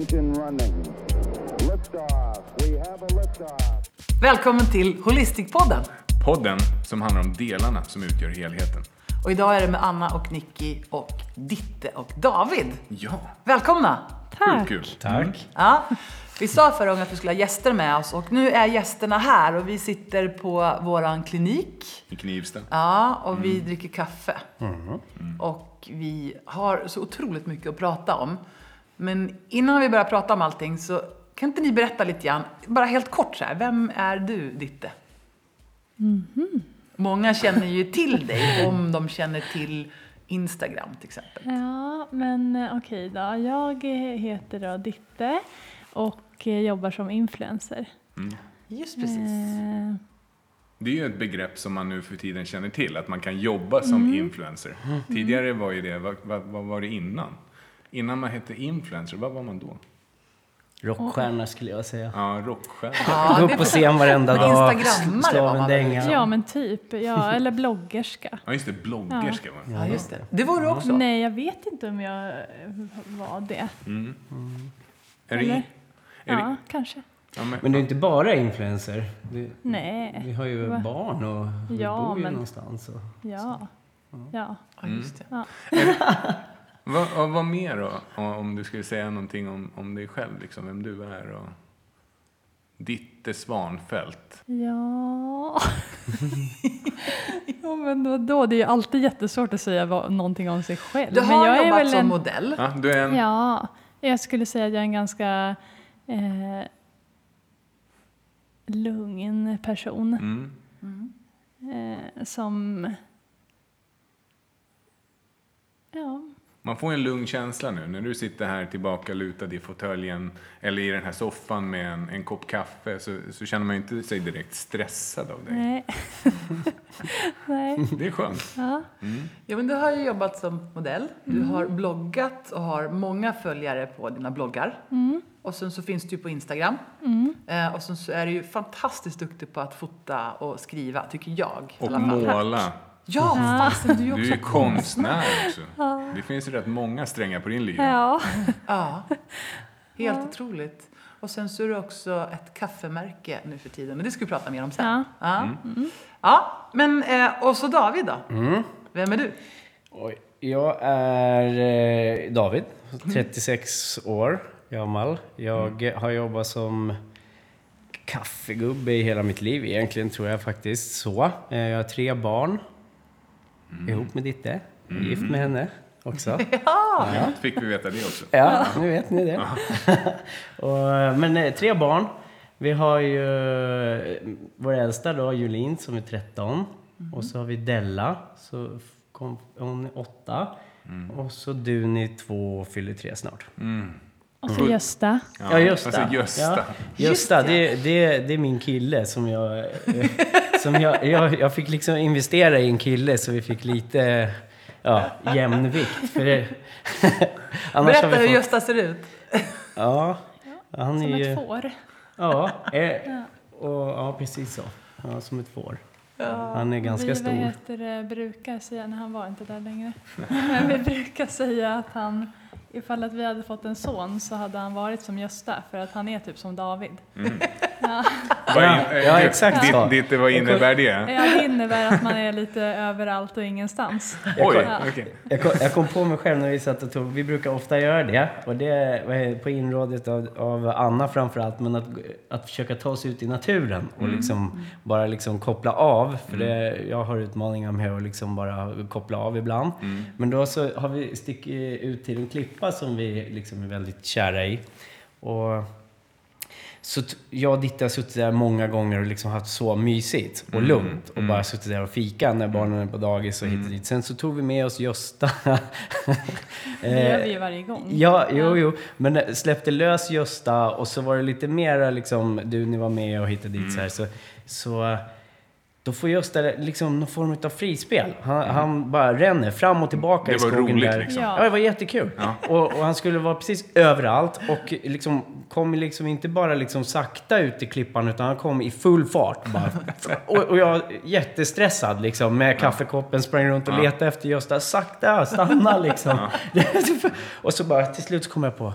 engine running. Liftoff. We have a liftoff. Välkommen till Holistikpodden. Podden som handlar om delarna som utgör helheten. Och idag är det med Anna och Nicky och Ditte och David. Ja, Välkomna! sjukt kul. Tack. Ja, vi sa förra gången att vi skulle ha gäster med oss och nu är gästerna här och vi sitter på våran klinik. I Knivsta. Ja, och vi dricker kaffe. Och vi har så otroligt mycket att prata om. Men innan vi börjar prata om allting så kan inte ni berätta lite grann, bara helt kort så här, vem är du, Ditte? Många känner ju till dig om de känner till Instagram till exempel. Ja, men eh, okej då. Jag eh, heter då Ditte och eh, jobbar som influencer. Just precis. Eh, Det är ju ett begrepp som man nu för tiden känner till, att man kan jobba som influencer. Tidigare var ju det, vad, vad, vad var det innan? Innan man hette influencer, vad var man då? Rockstjärna skulle jag säga. Ja, rockstjärna. Ja, Gå upp på scen varenda dag, Instagrammare var man dänga. ja, men typ. Ja, eller bloggerska. Ja, just det, bloggerska var Ja, just det. Det var du också. Nej, jag vet inte om jag var det. Är det, Eller? är Ja, det, kanske. ja, men, Men du är inte bara influencer. Du, Nej. vi har ju Va? barn och vi Ja, bor ju men- någonstans. Och, Ja. Ja. Ja, just det. vad, vad, vad mer då? Om du skulle säga någonting om, om dig själv, liksom, vem du är och Ditte Svanfält. Ja. ja, men då, då, det är ju alltid jättesvårt att säga vad, någonting om sig själv. Du men har jag är jobbat väl som en, modell. Ja, du är en... Ja, jag skulle säga att jag är en ganska eh, lugn person. Mm. Eh, som... Ja. Man får en lugn känsla nu när du sitter här tillbaka lutad i fåtöljen eller i den här soffan med en, en kopp kaffe så, så känner man ju inte sig direkt stressad av dig. Nej. Nej. Det är skönt. Ja. Ja, men du har ju jobbat som modell. Du Mm. har bloggat och har många följare på dina bloggar. Mm. Och sen så finns du ju på Instagram. Eh, och sen så är du ju fantastiskt duktig på att fota och skriva, tycker jag. i Och alla fall. måla. Ja, fasen du är också Du är konstnär också. Det finns ju rätt många strängar på din lyra. ja. Ja, helt otroligt. Och sen så är du också ett kaffemärke nu för tiden, men det ska vi prata mer om sen. Ja. Ja, ja men eh, och så David då? Vem är du? Oj, jag är eh, David, 36 år gammal. Jag har jobbat som kaffegubbe i hela mitt liv. Egentligen tror jag faktiskt så. Eh, Jag har tre barn. Ihop med Ditte. Är Gift med henne också. Ja, Fick vi veta det också. Ja, nu vet ni det. och, men eh, tre barn. Vi har ju eh, vår äldsta då, Julin, som är 13. Och så har vi Della, så kom, hon är 8. Och så Duni, 2 och fyller 3 snart. Och så Gösta. Ja, Gösta. Alltså Gösta. Ja, Gösta, det, det, det är min kille som jag... eh, som jag, jag, jag fick liksom investera i en kille så vi fick lite ja, jämnvikt. För det, berätta vi hur fått- Gösta ser ut. Ja, han är Som ju... ett får. Ja, eh, och, ja precis så. Ja, som ett får. Han är ganska vi, stor. Det, brukar säga, när han var inte där längre, men vi brukar säga att han, ifall att vi hade fått en son så hade han varit som Gösta, för att han är typ som David. Ja. Vad Ja, ja, eh, exakt så. Ditt, ditt, vad innebär det? Ja, det innebär att man är lite överallt och ingenstans. Oj, Ja. okej. Jag kom, jag kom på mig själv när vi satt och tog, vi brukar ofta göra det, och det på inrådet av, av Anna framförallt, men att, att försöka ta oss ut i naturen och liksom bara liksom koppla av. För det, jag har utmaningar med att liksom bara koppla av ibland. Men då så har vi stickit ut till en klippa som vi liksom är väldigt kära i. Och så jag och Ditte har suttit där många gånger och liksom haft så mysigt och lugnt. Och bara suttit där och fika när barnen är på dagis och hit och dit. Sen så tog vi med oss Gösta. Det gör vi ju varje gång. Ja, jo, jo. Men släppte lös Gösta och så var det lite mera liksom, du ni var med och hit och dit så här. Så, så då får Gösta liksom någon form av frispel. Han, han bara ränner fram och tillbaka Mm. Det i var skogen roligt, där. liksom. Ja. det var jättekul. Och, och han skulle vara precis överallt och liksom kom liksom inte bara liksom sakta ut i klippan utan han kom i full fart. Bara. Och, och jag jättestressad liksom med kaffekoppen, sprang runt och letade efter Gösta. Sakta, stanna liksom. och så bara till slut så kom jag på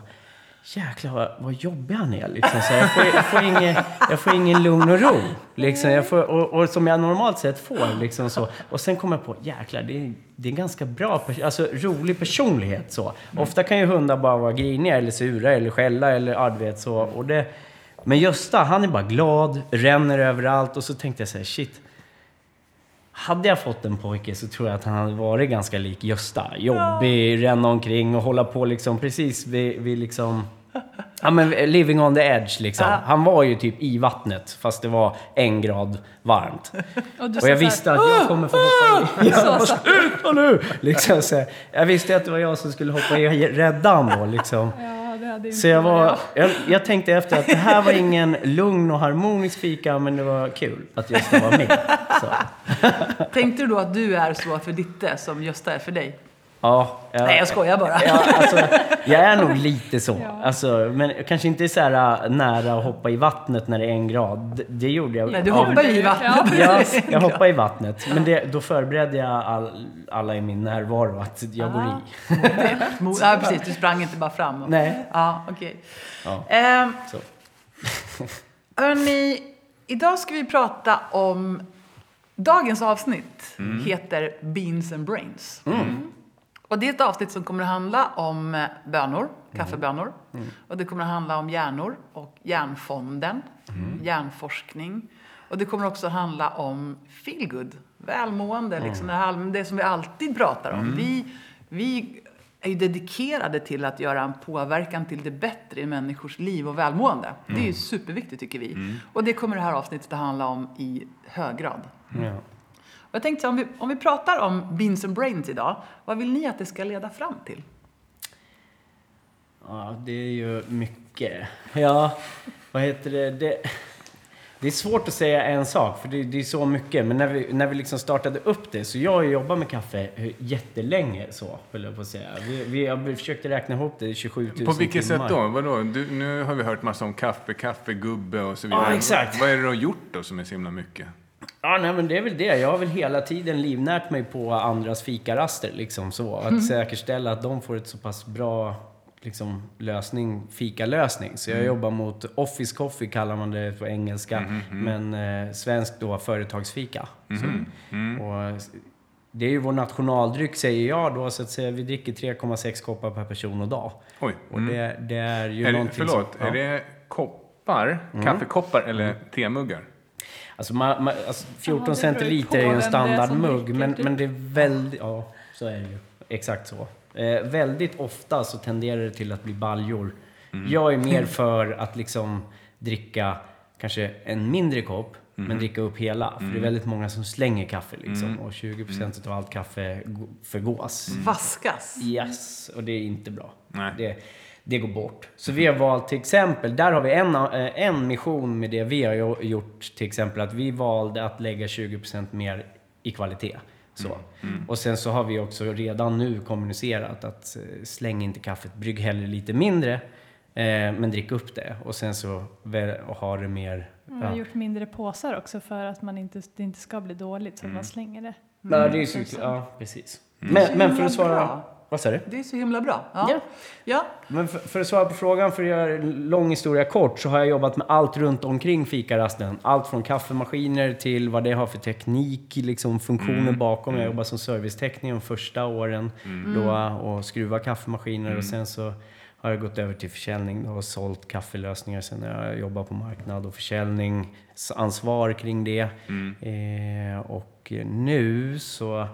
Jäklar vad, vad jobbig han är. Liksom. Så jag, får, jag, får ingen, jag får ingen lugn och ro. Liksom. Jag får, och, och som jag normalt sett får. Liksom så. Och sen kommer jag på, jäklar, det är, det är en ganska bra, alltså rolig personlighet. Så. Ofta kan ju hundar bara vara griniga eller sura eller skälla eller ja, du vet så. Och det, men Gösta, han är bara glad, ränner överallt. Och så tänkte jag så här, shit. Hade jag fått en pojke så tror jag att han hade varit ganska lik Gösta. Jobbig, ränna omkring och hålla på liksom precis vid, vid liksom... Ja men living on the edge liksom. Han var ju typ i vattnet fast det var en grad varmt. Och, Och jag visste att jag kommer få hoppa i. Jag Så bara, sluta nu! Liksom så här. Jag visste att det var jag som skulle hoppa i och rädda honom liksom. Ja, Så jag var... Jag, jag tänkte efter att det här var ingen lugn och harmonisk fika men det var kul att Gösta var med. Så. Tänkte du då att du är så för Ditte som Gösta är för dig? Ja, Nej, jag skojar bara. Ja, alltså, jag är nog lite så. Ja. Alltså, men kanske inte så här äh, nära att hoppa i vattnet när det är en grad. Det, gjorde jag. Nej, du hoppar ju i vattnet. Ja, jag hoppar i vattnet. Men det, då förberedde jag all, alla i min närvaro att jag går i. Mo- Ja, precis. Du sprang inte bara fram. Och... Nej. Ja, okej. Ja. Ehm, Så. hörni, idag ska vi prata om... Dagens avsnitt heter Beans and Brains. Och det är ett avsnitt som kommer att handla om eh, bönor, kaffebönor. Och det kommer att handla om hjärnor och hjärnfonden, hjärnforskning. Och det kommer också att handla om feelgood, välmående, liksom det, här, det som vi alltid pratar om. Vi, vi är ju dedikerade till att göra en påverkan till det bättre i människors liv och välmående. Det är ju superviktigt tycker vi. Och det kommer det här avsnittet att handla om i hög grad. Ja. Jag tänkte så om vi, om vi pratar om beans and brains idag, vad vill ni att det ska leda fram till? ja, det är ju mycket. Ja, vad heter det? det det är svårt att säga en sak, för det, det är så mycket. Men när vi, när vi liksom startade upp det, så jag har jobbat med kaffe jättelänge så, höll jag på att säga. Vi, vi, jag försökte räkna ihop det, 27 000 På vilket timmar. sätt då? Vadå? Du, nu har vi hört massa om kaffe, kaffe, gubbe och så vidare. Ja, exakt. Vad är det du har gjort då som är så himla mycket? Ja, nej, men det är väl det. Jag har väl hela tiden livnärt mig på andras fikaraster. Liksom, så. Att säkerställa att de får ett så pass bra liksom, lösning, fikalösning. Så jag jobbar mot Office Coffee, kallar man det på engelska. Men eh, svensk då företagsfika. Så. Och, det är ju vår nationaldryck, säger jag då. Så att säga, vi dricker 3,6 koppar per person och dag. Oj. Och det, det är ju Är det, någonting förlåt, som... är det koppar, kaffekoppar eller temuggar? Alltså, man, man, alltså 14 Ja, centiliter är ju en standardmugg, men, typ. men det är väldigt... Ja, så är det ju. Exakt så. Eh, väldigt ofta så tenderar det till att bli baljor. Jag är mer för att liksom dricka kanske en mindre kopp, men dricka upp hela. För det är väldigt många som slänger kaffe liksom. Och 20% av allt kaffe gå- förgås. Vaskas. Yes, och det är inte bra. Nej. Det, det går bort. Så vi har valt till exempel, där har vi en, eh, en mission med det vi har jo- gjort till exempel att vi valde att lägga 20% mer i kvalitet. Så. Och sen så har vi också redan nu kommunicerat att eh, släng inte kaffet, brygg hellre lite mindre eh, men drick upp det. Och sen så väl, och ha det mer... Man har gjort mindre påsar också för att man inte, det inte ska bli dåligt så att man slänger det. Ja, det är ju så, ja precis. Men, men för att svara... Vad sa du? Det är så himla bra. Ja. Ja. ja. Men för, för att svara på frågan, för att göra en lång historia kort, så har jag jobbat med allt runt omkring fikarasten. Allt från kaffemaskiner till vad det har för teknik, liksom funktioner bakom. Jag jobbade som servicetekniker de första åren då och skruva kaffemaskiner och sen så har jag gått över till försäljning då, och sålt kaffelösningar. Sen har jag jobbat på marknad och försäljningsansvar kring det. Eh, och nu så,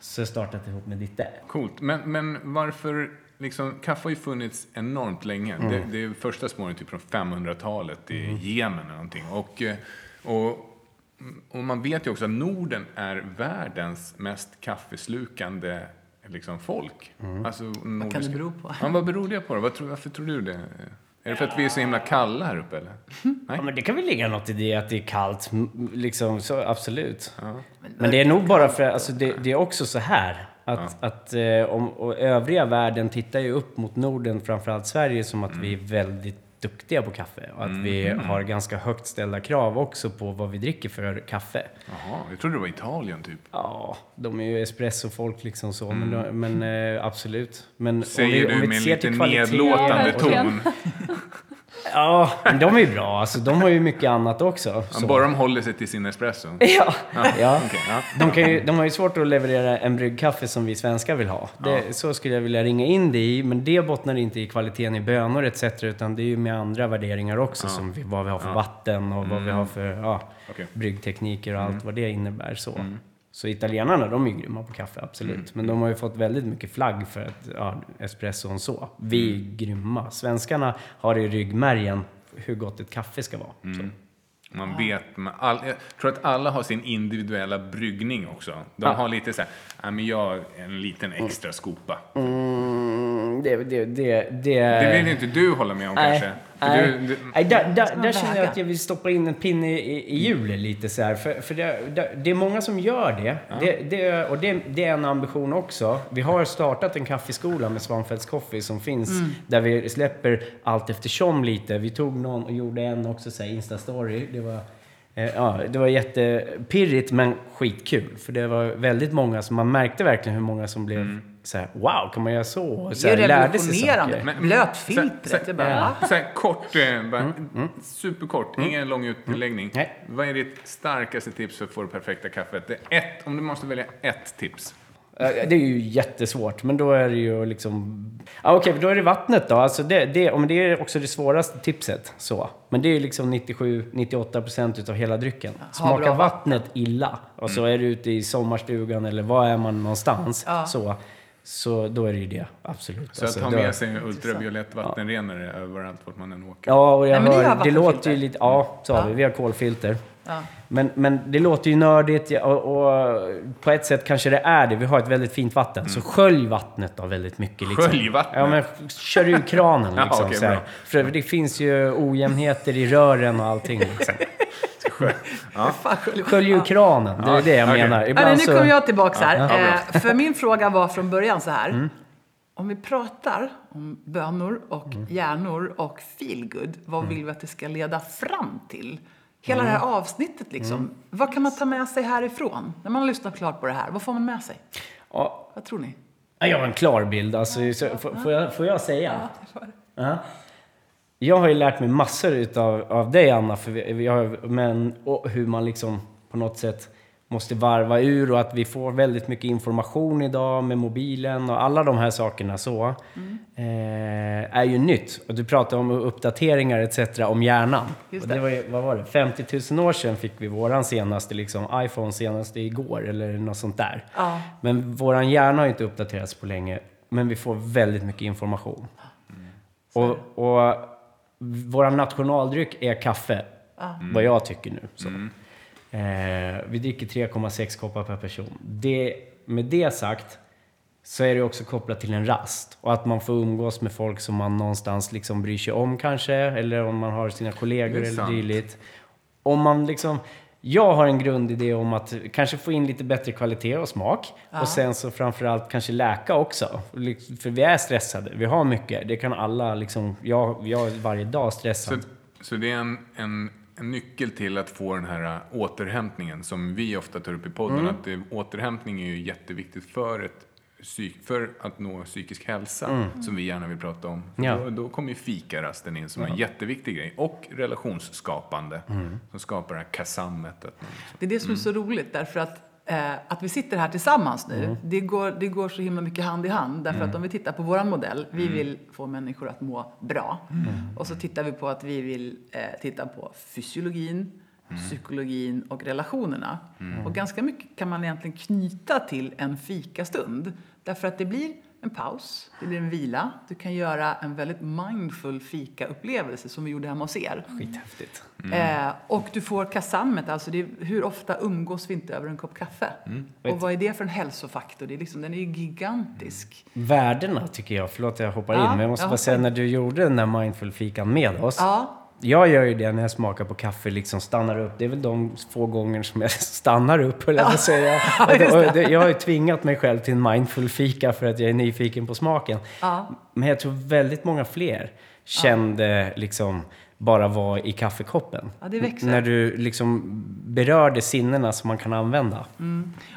så jag startat ihop med Ditte. Coolt. Men, men varför, liksom, kaffe har ju funnits enormt länge. Mm. Det, det är första spåren typ från 500-talet i Jemen eller någonting. Och, eh, och, och man vet ju också att Norden är världens mest kaffeslukande liksom, folk. Alltså, Vad kan det nordiska- bero på? Ja, vad beror det på? Vad tror, varför tror du det? Är det för att vi är så himla kalla här uppe eller? Nej? Ja, men det kan väl ligga något i det att det är kallt, liksom, så absolut. Men det är nog bara för, alltså det, det är också så här att, att eh, om, och övriga världen tittar ju upp mot Norden, framförallt Sverige, som att vi är väldigt duktiga på kaffe och att vi har ganska högt ställda krav också på vad vi dricker för kaffe. Jaha, jag trodde det var Italien typ. Ja, de är ju espressofolk liksom så, men, de- men eh, absolut. Men om Säger vi- om du vi med lite kvalitet- nedlåtande Ja, ton. Ja, men de är ju bra. Alltså, de har ju mycket annat också. så. Bara de håller sig till sin espresso. Ja, ja. Okej, ja. De, kan ju, de har ju svårt att leverera en bryggkaffe som vi svenskar vill ha. Det, Så skulle jag vilja ringa in det i, men det bottnar inte i kvaliteten i bönor etc. Utan det är ju med andra värderingar också, som vi, vad vi har för vatten och vad vi har för ja, Okej. bryggtekniker och allt vad det innebär. Så. Så italienarna, de är ju grymma på kaffe, absolut. Men de har ju fått väldigt mycket flagg för att, ja, espresson så. Vi är grymma. Svenskarna har i ryggmärgen hur gott ett kaffe ska vara. Så. Man vet, man, all, jag tror att alla har sin individuella bryggning också. De har lite så här, "Ja, men jag har en liten extra skopa. Mm, det, det, det, det, Det vill inte du hålla med om Nej, kanske? Nej. Du, du, nej där, där, där känner jag att jag vill stoppa in en pinne i, i hjulet lite så här. För, för det, det, det är många som gör det. det, det och det, det är en ambition också. Vi har startat en kaffeskola med Svanfeldts Coffee som finns där vi släpper allt eftersom lite. Vi tog någon och gjorde en också så här Insta-story. Det var, eh, ja, det var jättepirrigt men skitkul. För det var väldigt många som, man märkte verkligen hur många som blev så här, wow, kan man göra så? Och så Det är här, lärde sig revolutionerande. Men- Blötfiltret. Jag bara, här, kort, eh, bara, superkort, ingen lång utläggning. Nej. Vad är ditt starkaste tips för att få det perfekta kaffet? Det är ett, om du måste välja ett tips. Eh, Det är ju jättesvårt, men då är det ju liksom... Ah, Okej, då är det vattnet då. Alltså det, det, om det är också det svåraste tipset. Så. Men det är liksom 97-98 procent utav hela drycken. Smakar vatten. vattnet illa och så är du ute i sommarstugan eller var är man någonstans. Ja. Så, så då är det ju det, absolut. Så Alltså, att då- med sig en ultraviolett vattenrenare överallt vart man än åker. Ja, och jag Nej, hör, har det låter ju lite... Ja, så har Ja. vi. Vi har kolfilter. Ja. Men, men det låter ju nördigt ja, och, och på ett sätt kanske det är det. Vi har ett väldigt fint vatten. Så skölj vattnet då väldigt mycket. Liksom. Mm. Skölj vattnet? Ja, men kör ur kranen Ja, liksom. här. bra. För det finns ju ojämnheter i rören och allting. Liksom. Fan, skölj- ur kranen, det är det jag okej. menar. Ibland nu så... kommer jag tillbaka här. Ja, eh, för min fråga var från början så här. Mm. Om vi pratar om bönor och Mm. hjärnor och feelgood, vad vill vi att det ska leda fram till? Hela Mm. det här avsnittet liksom. Vad kan man ta med sig härifrån? När man har lyssnat klart på det här, vad får man med sig? Ja, Vad tror ni? jag har en klar bild. Alltså, så, får, får, jag, får jag säga? Ja, det får det. Ja. Jag har ju lärt mig massor utav, av dig Anna, för vi, vi har, men, och hur man liksom på något sätt måste varva ur och att vi får väldigt mycket information idag med mobilen och alla de här sakerna så. Eh, är ju nytt. Och du pratar om uppdateringar etc. om hjärnan. Det det. var ju, vad var det, 50 000 år sedan fick vi våran senaste liksom, iPhone senaste igår eller något sånt där. Ja. Men våran hjärna har inte uppdaterats på länge. Men vi får väldigt mycket information. Och, och vår nationaldryck är kaffe. Vad jag tycker nu. Så. Eh, vi dricker 3,6 koppar per person. Det, med det sagt så är det också kopplat till en rast. Och att man får umgås med folk som man någonstans liksom bryr sig om kanske. Eller om man har sina kollegor eller sant. dylikt. Om man liksom... Jag har en grundidé om att kanske få in lite bättre kvalitet och smak. Och sen så framförallt kanske läka också. För vi är stressade. Vi har mycket. Det kan alla liksom... Jag, jag är varje dag Så, stressad. så det är en, en, en nyckel till att få den här äh, återhämtningen som vi ofta tar upp i podden. Mm. Att det, återhämtning är ju jätteviktigt för, ett, för att nå psykisk hälsa, som vi gärna vill prata om. Mm. Ja. Då, då kommer ju fikarasten in som en jätteviktig grej. Och relationsskapande, Mm. som skapar det här kasammet. Liksom, Det är det som är så roligt, därför att eh, att vi sitter här tillsammans nu, Mm. det, går, det går så himla mycket hand i hand. Därför att om vi tittar på vår modell, vi Mm. vill få människor att må bra. Och så tittar vi på att vi vill eh, titta på fysiologin, Mm. psykologin och relationerna. Och ganska mycket kan man egentligen knyta till en fikastund. Därför att det blir en paus, det blir en vila. Du kan göra en väldigt mindful fikaupplevelse som vi gjorde hemma hos er. Skithäftigt. Eh, och du får kasammet, alltså det är, hur ofta umgås vi inte över en kopp kaffe? Och vad är det för en hälsofaktor? Det är liksom, den är ju gigantisk. Värdena tycker jag, förlåt att jag hoppar Ja, in, men jag måste ja, bara säga när du gjorde den där mindful-fikan med oss. Ja, Jag gör ju det när jag smakar på kaffe, liksom stannar upp. Det är väl de få gånger som jag stannar upp, höll jag säga. Jag har ju tvingat mig själv till en mindful fika för att jag är nyfiken på smaken. Ja. Men jag tror väldigt många fler kände liksom bara var i kaffekoppen. Ja. När du liksom berörde sinnena som man kan använda.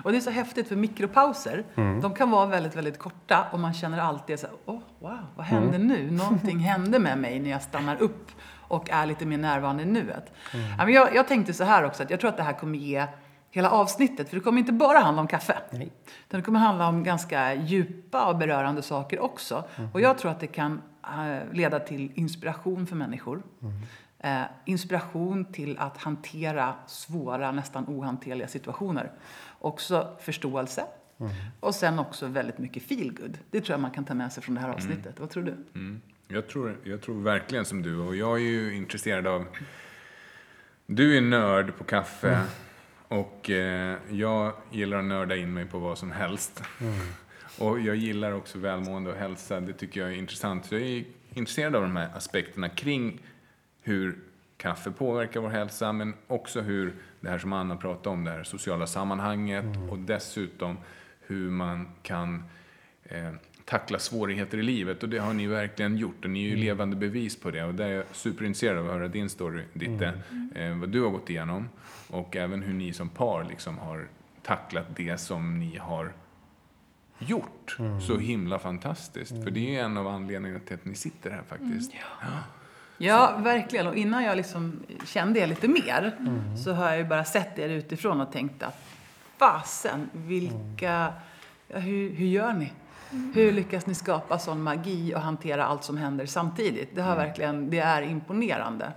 Och det är så häftigt för mikropauser, Mm. de kan vara väldigt, väldigt korta och man känner alltid så här, åh, wow, vad hände nu? Någonting hände med mig när jag stannar upp och är lite mer närvarande i nuet. Men jag, jag tänkte så här också, att jag tror att det här kommer ge hela avsnittet, för det kommer inte bara handla om kaffe. Nej. Utan det kommer handla om ganska djupa och berörande saker också. Och jag tror att det kan eh, leda till inspiration för människor. Eh, inspiration till att hantera svåra, nästan ohanterliga situationer. Också förståelse. Och sen också väldigt mycket feelgood. Det tror jag man kan ta med sig från det här avsnittet. Vad tror du? Mm. Jag, tror, jag tror verkligen som du och jag är ju intresserad av... Du är nörd på kaffe och eh, jag gillar att nörda in mig på vad som helst. Och jag gillar också välmående och hälsa. Det tycker jag är intressant. Så jag är intresserad av de här aspekterna kring hur kaffe påverkar vår hälsa men också hur det här som Anna pratade om, det här sociala sammanhanget och dessutom hur man kan eh, tackla svårigheter i livet. Och det har ni verkligen gjort. Och ni är ju levande bevis på det. Och där är jag superintresserad av att höra din story, Ditte, eh, vad du har gått igenom. Och även hur ni som par liksom har tacklat det som ni har gjort. Så himla fantastiskt. För det är en av anledningarna till att ni sitter här faktiskt. Ja, verkligen. Och innan jag liksom kände er lite mer så har jag ju bara sett er utifrån och tänkt att fasen, vilka... Ja, hur, hur gör ni? Hur lyckas ni skapa sån magi och hantera allt som händer samtidigt? Det, har verkligen, det är imponerande.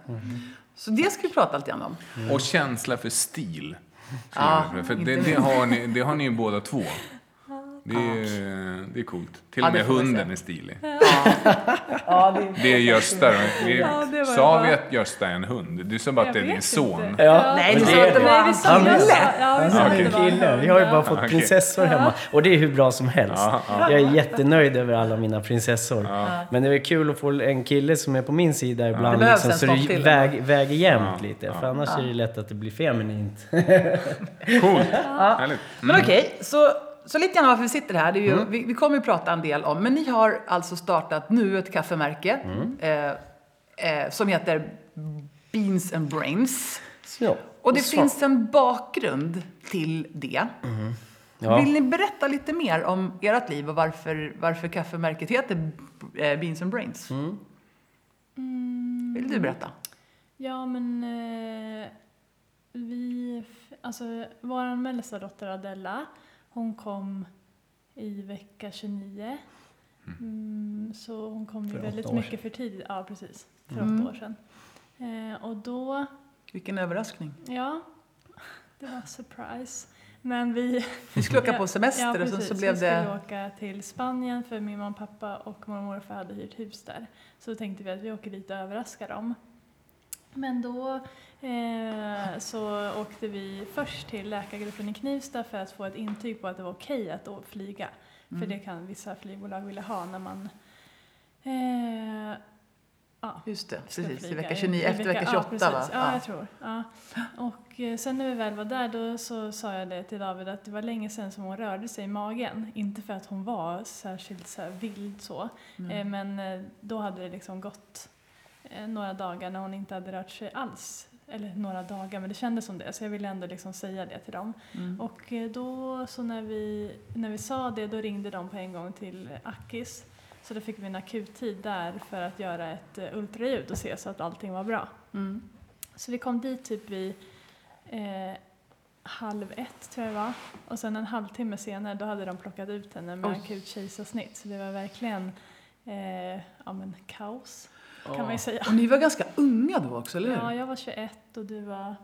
Så det ska vi prata lite grann om. Och känsla för stil. Ja, för det, det, har ni, det har ni ju båda två. Det är, det är coolt. Till Ja, och med hunden är stilig. Ja, det, Det är Gösta. Det är, Ja, det sa vi att Gösta är en hund? Du sa bara att det är din son. Ja, Nej, du sa är att det var hans sa Han det. kille. Ja, vi Ja, Kille. har ju bara ja. fått Okej. prinsessor hemma. Och det är hur bra som helst. Ja, ja. Jag är jättenöjd över alla mina prinsessor. Men det är kul att få en kille som är på min sida ibland. Det liksom, så det väg, väger jämnt Ja, lite. ja. För annars är det lätt att det blir feminint. Coolt. Härligt. Men okej, så, så lite grann varför vi sitter här. Det är ju, Mm. vi, vi kommer ju prata en del om, men ni har alltså startat nu ett kaffemärke Mm. eh, eh, som heter Beans and Brains. Så. Och det så. finns en bakgrund till det. Ja. Vill ni berätta lite mer om ert liv och varför, varför kaffemärket heter eh, Beans and Brains? Mm. Vill du berätta? Ja, men eh, vi... Alltså, vår mellersta dotter Adella, hon kom i vecka 29. Mm, så hon kom ju väldigt mycket för tidigt. Ja, precis. För Mm. åtta år sedan. Eh, och då, Vilken överraskning. ja, det var surprise. Men vi... Vi skulle åka på semester ja, och precis. så, så blev vi skulle det... åka till Spanien för min mamma och pappa och mormor och morfar hade hyrt hus där. Så tänkte vi att vi åker dit och överraskar dem. Men då eh, så åkte vi först till läkargruppen i Knivsta för att få ett intyg på att det var okej att flyga. Mm. För det kan vissa flygbolag vilja ha när man eh, ja, Just det, precis. I vecka 29, I efter vecka ja, 28 precis. va? Ja, jag tror. Ja. Och eh, sen när vi väl var där då så sa jag det till David att det var länge sedan som hon rörde sig i magen. Inte för att hon var särskilt så här vild så, eh, men eh, då hade det liksom gått några dagar när hon inte hade rört sig alls. Eller några dagar, men det kändes som det. Så jag ville ändå liksom säga det till dem. Mm. Och eh, då så när vi, när vi sa det då ringde de på en gång till Akis. Så då fick vi en akuttid där för att göra ett eh, ultraljud och se så att allting var bra. Mm. Så vi kom dit typ vid eh, halv ett tror jag det var. Och sen en halvtimme senare då hade de plockat ut henne med Oj. akut kejsarsnitt. Så det var verkligen eh, ja, men kaos kan man ju säga. Och ni var ganska unga då också, eller hur? Ja, jag var 21 och du var...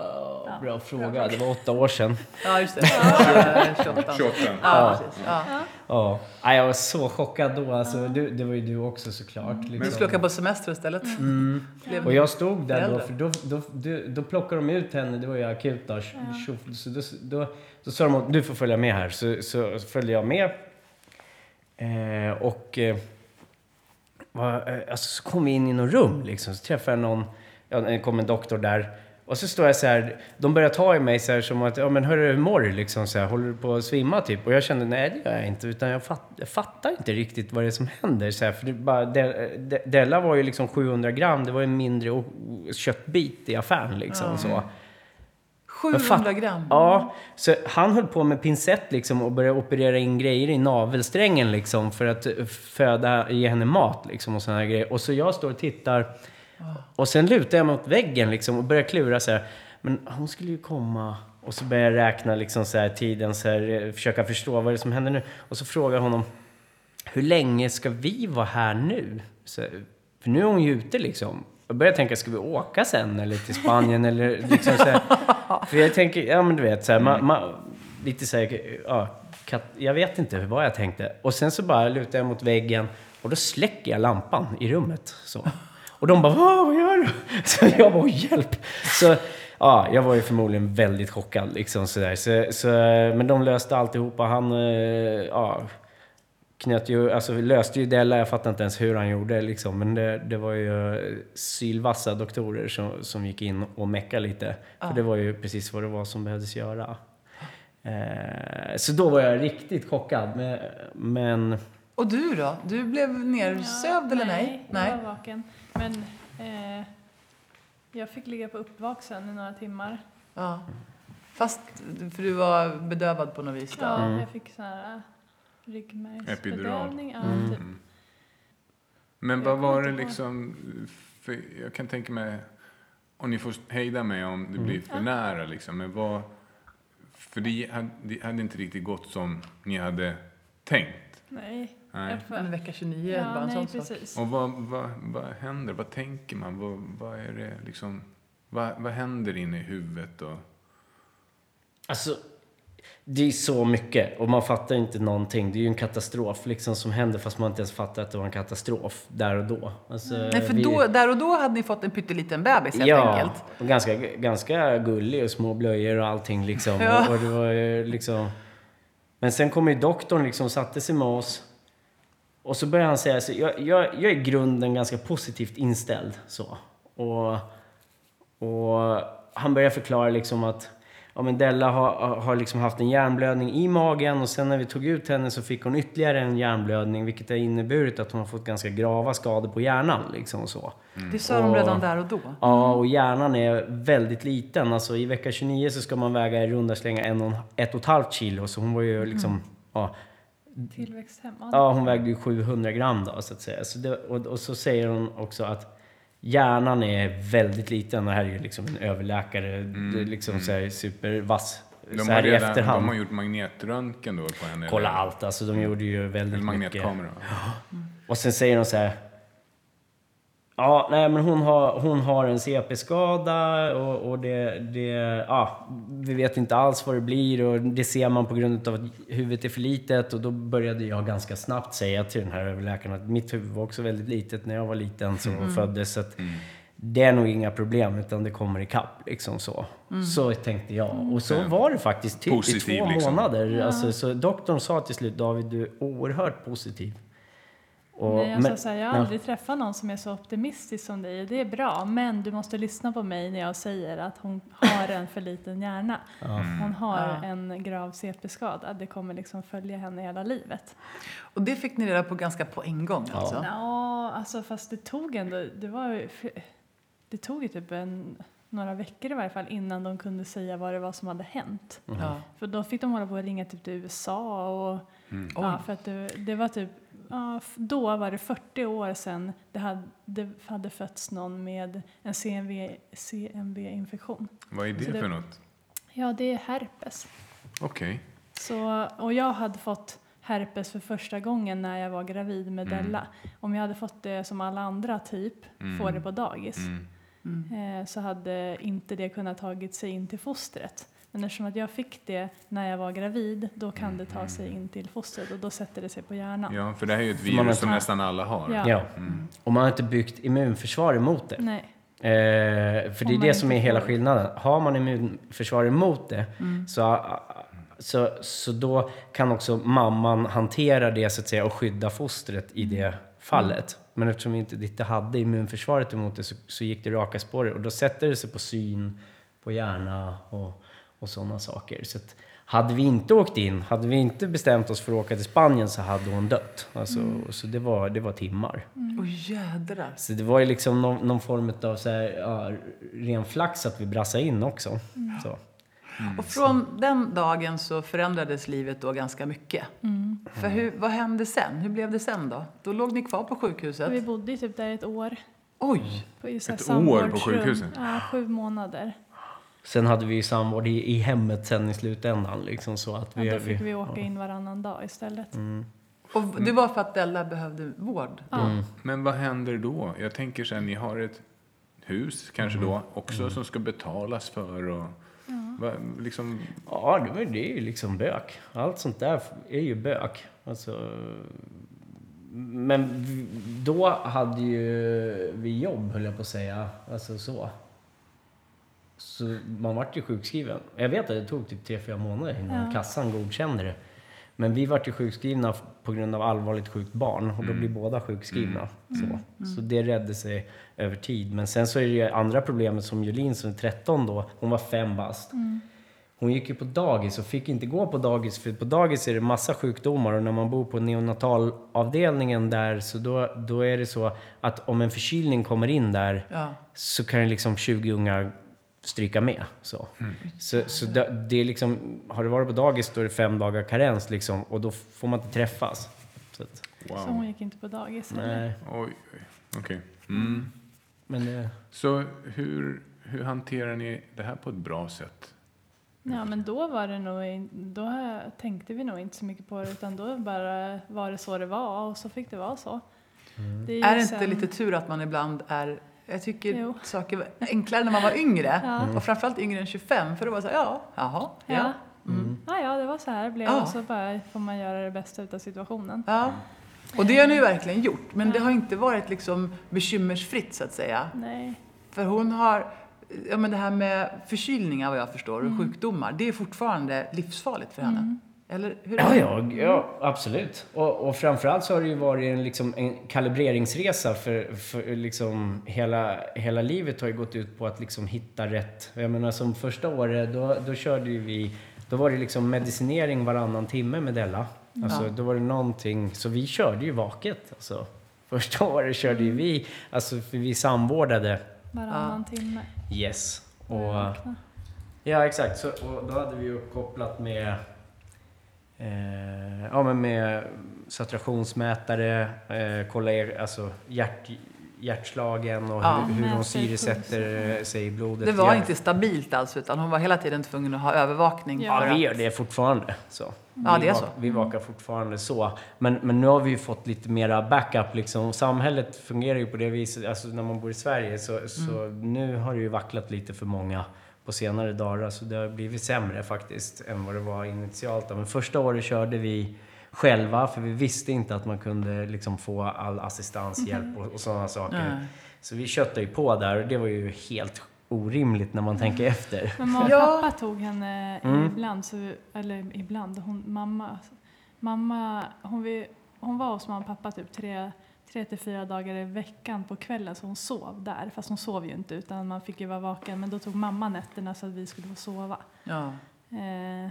Ja, bra fråga. Det var åtta år sedan. Ja, just det. Ja, 28. 28. Ja, precis. Ja. Ja. Ja, jag var så chockad då. Alltså, du, det var ju du också såklart. Vi Liksom. skulle åka på semester istället. Mm. Blev- Och jag stod där då, för då, då, då, då plockade de ut henne, det var ju akut då. Så då, då, då sa de att du får följa med här. Så, så följde jag med. Eh, och eh, alltså, så kom vi in i något rum liksom. Så träffade jag någon, ja, det kom en doktor där. Och så står jag så här, de börjar ta i mig så här som att, ja men hörru, hur mår du liksom? Så här, håller du på att svimma typ? Och jag kände, nej det gör jag inte, utan jag, fatt, jag fattar inte riktigt vad det är som händer. Så här, för det bara, De- De- Della var ju liksom 700 gram, det var ju en mindre köttbit i affären liksom. Så. 700 fatt- gram. Ja, så han höll på med pincett liksom och började operera in grejer i navelsträngen liksom för att föda, ge henne mat liksom och här grejer. Och så jag står och tittar och sen lutar jag mot väggen liksom och börjar klura så här. Men hon skulle ju komma och så börjar jag räkna liksom så här tiden så här, eh, försöka förstå vad det är som händer nu. Och så frågar jag honom, hur länge ska vi vara här nu? Så, för nu är hon ju ute liksom. Jag började tänka, ska vi åka sen eller till Spanien eller liksom så här. För jag tänker, ja men du vet så här, ma, ma, lite så här, ja, kat, jag vet inte vad jag tänkte. Och sen så bara lutar jag mot väggen och då släcker jag lampan i rummet. Så. Och de bara, vad, vad gör du? Så jag bara, hjälp! Så ja, jag var ju förmodligen väldigt chockad liksom sådär. Så, så, men de löste alltihopa. Han, eh, ja, knöt ju, alltså löste ju Della, jag fattar inte ens hur han gjorde liksom. Men det, det var ju eh, sylvassa doktorer som, som gick in och meckade lite. För det var ju precis vad det var som behövdes göra. Eh, så då var jag riktigt chockad. Men, men Och du då? Du blev nersövd eller nej? Nej, jag var vaken. Men eh, jag fick ligga på uppvaksen i några timmar. Ja. Fast, för du var bedövad på något vis då? Ja, Mm. jag fick sån här. Ryggmärgsbedövning. Ja, Mm. typ. Men vad var det liksom... För jag kan tänka mig, om ni får hejda mig om det blir för nära liksom. Men vad... För det hade, det hade inte riktigt gått som ni hade tänkt. Nej. Nej. jag får- Men vecka 29 Ja, bara en nej, sån sak. precis. Och vad, vad, vad händer? Vad tänker man? Vad, vad är det liksom... Vad, vad händer inne i huvudet? Och, Alltså, det är så mycket och man fattar inte någonting. Det är ju en katastrof liksom som händer fast man inte ens fattar att det var en katastrof där och då. Alltså, Nej, för vi- då, där och då hade ni fått en pytteliten bebis helt ja, enkelt. och ganska, ganska gullig och små blöjor och allting liksom. Ja. Och, och det var ju liksom... Men sen kom ju doktorn liksom, satte sig med oss. Och så började han säga, så jag, jag, jag är i grunden ganska positivt inställd. Så. Och, och han började förklara liksom att ja, men Della har, har liksom haft en hjärnblödning i magen och sen när vi tog ut henne så fick hon ytterligare en hjärnblödning vilket har inneburit att hon har fått ganska grava skador på hjärnan. Liksom så. Det sa de Och- redan där och då. Ja, och hjärnan är väldigt liten. Alltså i vecka 29 så ska man väga i runda slänga en och, ett och ett halvt kilo. Så hon var ju liksom, ja, Tillväxthämmad. ja, hon vägde ju 700 gram då så att säga. Så det, och, och så säger hon också att hjärnan är väldigt liten. Det här är ju liksom en överläkare, är liksom så här supervass de, så har här i redan, efterhand. de har gjort magnetröntgen då på henne? Kolla eller? allt, alltså de gjorde ju väldigt mycket. magnetkamera? Och sen säger de så här. Ja, nej men hon har, hon har en CP-skada och, och det, det, ja, vi vet inte alls vad det blir och det ser man på grund av att huvudet är för litet och då började jag ganska snabbt säga till den här överläkaren att mitt huvud var också väldigt litet när jag var liten som Mm. föddes. Så att det är nog inga problem utan det kommer ikapp liksom så. Så tänkte jag och så var det faktiskt typ i Positiv, två liksom. månader. Alltså, så doktorn sa till slut David du är oerhört positiv. Och, Nej, jag, men- så här, jag har ja. aldrig träffat någon som är så optimistisk som dig. Det är bra, men du måste lyssna på mig när jag säger att hon har en för liten hjärna. Hon har Ja. en grav CP-skada. Det kommer liksom följa henne hela livet. Och det fick ni reda på ganska på en gång alltså? Ja, alltså fast det tog ändå, det var ju, det tog ju typ en, några veckor i varje fall innan de kunde säga vad det var som hade hänt. Ja. För då fick de hålla på och ringa typ till USA och ja, för att det, det var typ Ja, då var det 40 år sedan det hade, det hade fötts någon med en CMV, CMV-infektion. Vad är det det- för något? Ja, det är herpes. Okej. Så, och jag hade fått herpes för första gången när jag var gravid med Mm. Della. Om jag hade fått det som alla andra typ, får det på dagis, Mm. eh, så hade inte det kunnat tagit sig in till fostret. Men eftersom att jag fick det när jag var gravid, då kan det ta sig in till fostret och då sätter det sig på hjärnan. Ja, för det här är ju ett virus som nästan alla har. Ja. Ja. Och man har inte byggt immunförsvar emot det. Nej. Eh, för det är det som är hela skillnaden. Har man immunförsvar emot det så, så, så då kan också mamman hantera det så att säga och skydda fostret i det fallet. Men eftersom vi inte, inte hade immunförsvaret emot det så, så gick det raka spåret och då sätter det sig på syn, på hjärna och, och sådana saker. Så att, hade vi inte åkt in, hade vi inte bestämt oss för att åka till Spanien så hade hon dött. Alltså, Så det var, det var timmar. Åh jädrar. Så det var ju liksom någon, någon form av så här, ja, ren flax att vi brassade in också. Så. Och från den dagen så förändrades livet då ganska mycket. För hur, vad hände sen? Hur blev det sen då? Då låg ni kvar på sjukhuset? Vi bodde ju typ där ett år. Oj! På Ett år på sjukhuset? Ja, sju månader. Sen hade vi ju samvård i, i hemmet sen i slutändan. Liksom, så att Ja, vi, då fick vi ja. åka in varannan dag istället. Och det var för att Della behövde vård? Ja. Men vad händer då? Jag tänker sen, ni har ett hus kanske då också som ska betalas för och... Va, liksom, Ja, det, är ju liksom bök. Allt sånt där är ju bök. Alltså, men vi- då hade ju vi jobb, höll jag på att säga. Alltså så. Så man vart ju sjukskriven. Jag vet att det tog typ 3-4 månader innan Ja. kassan godkände det. Men vi vart ju sjukskrivna på grund av allvarligt sjukt barn och då blir båda sjukskrivna. Så. så det räddade sig över tid. Men sen så är det ju andra problemet som Julin som är 13 då, hon var fem bast. Hon gick ju på dagis och fick inte gå på dagis för på dagis är det massa sjukdomar och när man bor på neonatalavdelningen där så då, då är det så att om en förkylning kommer in där Ja. så kan det liksom 20 ungar stryka med. Så, så, så det, det är liksom, har du varit på dagis då är det fem dagar karens liksom och då får man inte träffas. Så att, Så wow. hon gick inte på dagis nej, Oj, oj. Okej. Mm. men det, Så hur, hur hanterar ni det här på ett bra sätt? Ja, men då var det nog, då tänkte vi nog inte så mycket på det utan då bara var det så det var och så fick det vara så. Det ju Är det inte sen- lite tur att man ibland är... Jag tycker Jo. saker var enklare när man var yngre. Ja. Och framförallt yngre än 25. För då var det så här, ja, jaha, ja. Ja. Mm. Ja, ja, det var så här det blev Ja. och så bara får man göra det bästa utav situationen. ja. Och det har ni ju verkligen gjort. Men det har inte varit liksom bekymmersfritt så att säga. Nej. För hon har, ja men det här med förkylningar vad jag förstår och sjukdomar, det är fortfarande livsfarligt för henne. Eller hur Ja, ja, ja absolut. Och, och framförallt så har det ju varit en, liksom, en kalibreringsresa för, för liksom, hela, hela livet har ju gått ut på att liksom, hitta rätt. Jag menar som första året, då, då körde ju vi, då var det liksom medicinering varannan timme med Della. Alltså, Ja. Då var det någonting, så vi körde ju vaket. Alltså. Första året körde ju vi, alltså för vi samvårdade. Varannan timme. Yes. Och, Ja, exakt. Så, och då hade vi uppkopplat med, eh, ja, men med saturationsmätare, eh, kolla er, alltså hjärt, hjärtslagen och Ja. hur, hur hon syresätter sig i blodet. Det var inte stabilt alltså, utan hon var hela tiden tvungen att ha övervakning. Ja. Ja, vi gör det fortfarande. Så. Ja, det är så. Vi vakar fortfarande så. Men, men nu har vi ju fått lite mera backup. Liksom. Samhället fungerar ju på det viset, alltså när man bor i Sverige. Så, så Mm. nu har det ju vacklat lite för många på senare dagar. Alltså det har blivit sämre faktiskt än vad det var initialt. Men första året körde vi själva för vi visste inte att man kunde liksom få all assistanshjälp och, och sådana saker. Nej. Så vi köttade ju på där och det var ju helt orimligt när man tänker efter. Men mamma och Ja. pappa tog henne Mm. ibland, så, eller ibland, hon, mamma, mamma hon, vi, hon var hos mamma och pappa typ tre, tre till fyra dagar i veckan på kvällen så hon sov där. Fast hon sov ju inte utan man fick ju vara vaken. Men då tog mamma nätterna så att vi skulle få sova. Ja. Eh,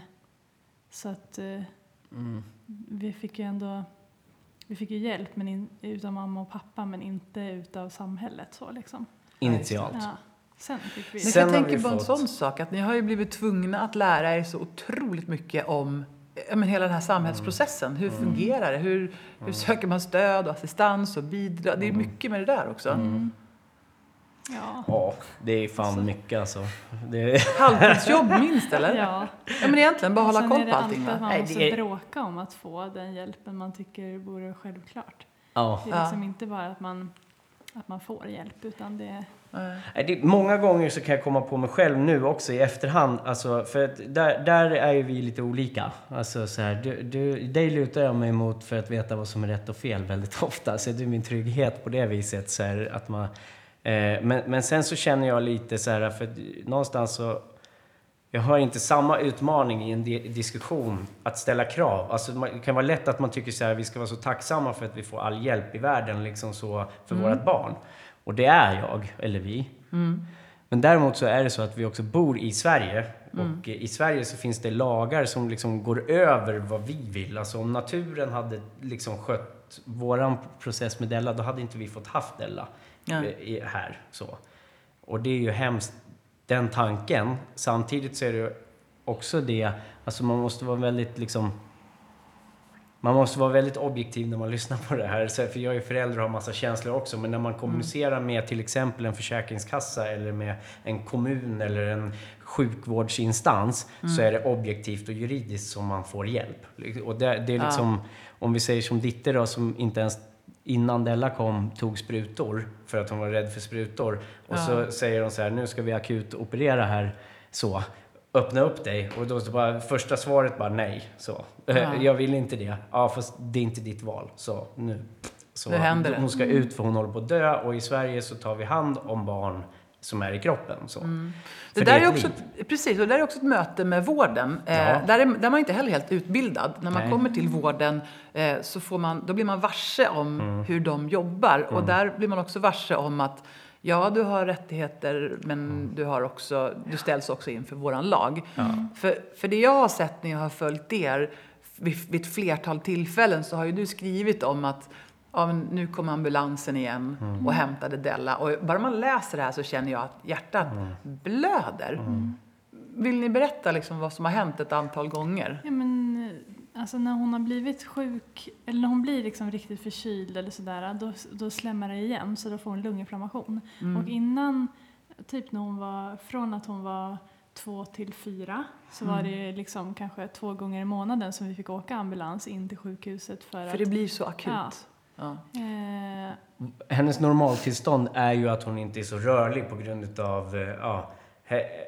så att eh, Mm. vi fick ju ändå vi fick ju hjälp men in, utav mamma och pappa men inte utav samhället. Så liksom. Initialt. Ja. Sen fick vi... Men Sen jag tänker på en fått- sån sak, att ni har ju blivit tvungna att lära er så otroligt mycket om men hela den här samhällsprocessen. Hur fungerar det? Hur, hur söker man stöd och assistans och bidrag? Det är mycket med det där också. Mm. Ja. Ja, det är fan mycket alltså. Det, Halvtidsjobb minst, eller? ja. Ja, men egentligen bara hålla Sen koll är det på allting. alltid att man Nej, måste det är- bråka om att få den hjälpen man tycker vore självklart. ja. Det är Ja. liksom inte bara att man, att man får hjälp utan det är... Det, många gånger så kan jag komma på mig själv nu också i efterhand. Alltså, för där, där är ju vi lite olika. Alltså, så här, du, du, dig lutar jag mig mot för att veta vad som är rätt och fel väldigt ofta. Så det är min trygghet på det viset. Så här, att man, eh, men, men sen så känner jag lite så här, för någonstans så jag har inte samma utmaning i en di- diskussion att ställa krav. Alltså, det kan vara lätt att man tycker så här, vi ska vara så tacksamma för att vi får all hjälp i världen liksom så för vårt barn. Och det är jag, eller vi. Men däremot så är det så att vi också bor i Sverige. Mm. Och i Sverige så finns det lagar som liksom går över vad vi vill. Alltså om naturen hade liksom skött våran process med Della, då hade inte vi fått haft Della Ja. eh, här. Så. Och det är ju hemskt, den tanken. Samtidigt så är det också det, alltså man måste vara väldigt liksom man måste vara väldigt objektiv när man lyssnar på det här. För jag är förälder och har massa känslor också. Men när man kommunicerar med till exempel en försäkringskassa eller med en kommun eller en sjukvårdsinstans så är det objektivt och juridiskt som man får hjälp. Och det, det är liksom, om vi säger som Ditte då, som inte ens innan Della kom tog sprutor för att hon var rädd för sprutor. Och så säger de så här, nu ska vi akut operera här. Så, öppna upp dig. Och då så bara, första svaret bara nej. Så, "Eh, jag vill inte det. Ja, fast det är inte ditt val. Så nu. Så, Nu händer det. Hon ska ut för hon håller på att dö och i Sverige så tar vi hand om barn som är i kroppen. Så. Mm. Det där är, ett också, ett- precis, och det där är också ett möte med vården. Eh, Ja. där, är, där är man inte heller helt utbildad. När man Nej. kommer till vården eh, så får man, då blir man varse om Mm. hur de jobbar. Och där blir man också varse om att ja, du har rättigheter men Mm. du, har också, du ställs också inför våran lag. För, för det jag har sett när jag har följt er vid, vid ett flertal tillfällen så har ju du skrivit om att ja, men nu kom ambulansen igen Mm. och hämtade Della. Och bara man läser det här så känner jag att hjärtat Mm. blöder. Vill ni berätta liksom vad som har hänt ett antal gånger? Ja, men, eh, alltså när hon har blivit sjuk, eller när hon blir liksom riktigt förkyld eller sådär, då, då slämmar det igen så då får hon lunginflammation. Mm. Och innan, typ när hon var, från att hon var två till fyra, så var Mm. det liksom kanske två gånger i månaden som vi fick åka ambulans in till sjukhuset för, För att... det blir så akut. Ja. Ja. eh, Hennes normaltillstånd är ju att hon inte är så rörlig på grund av eh, ja,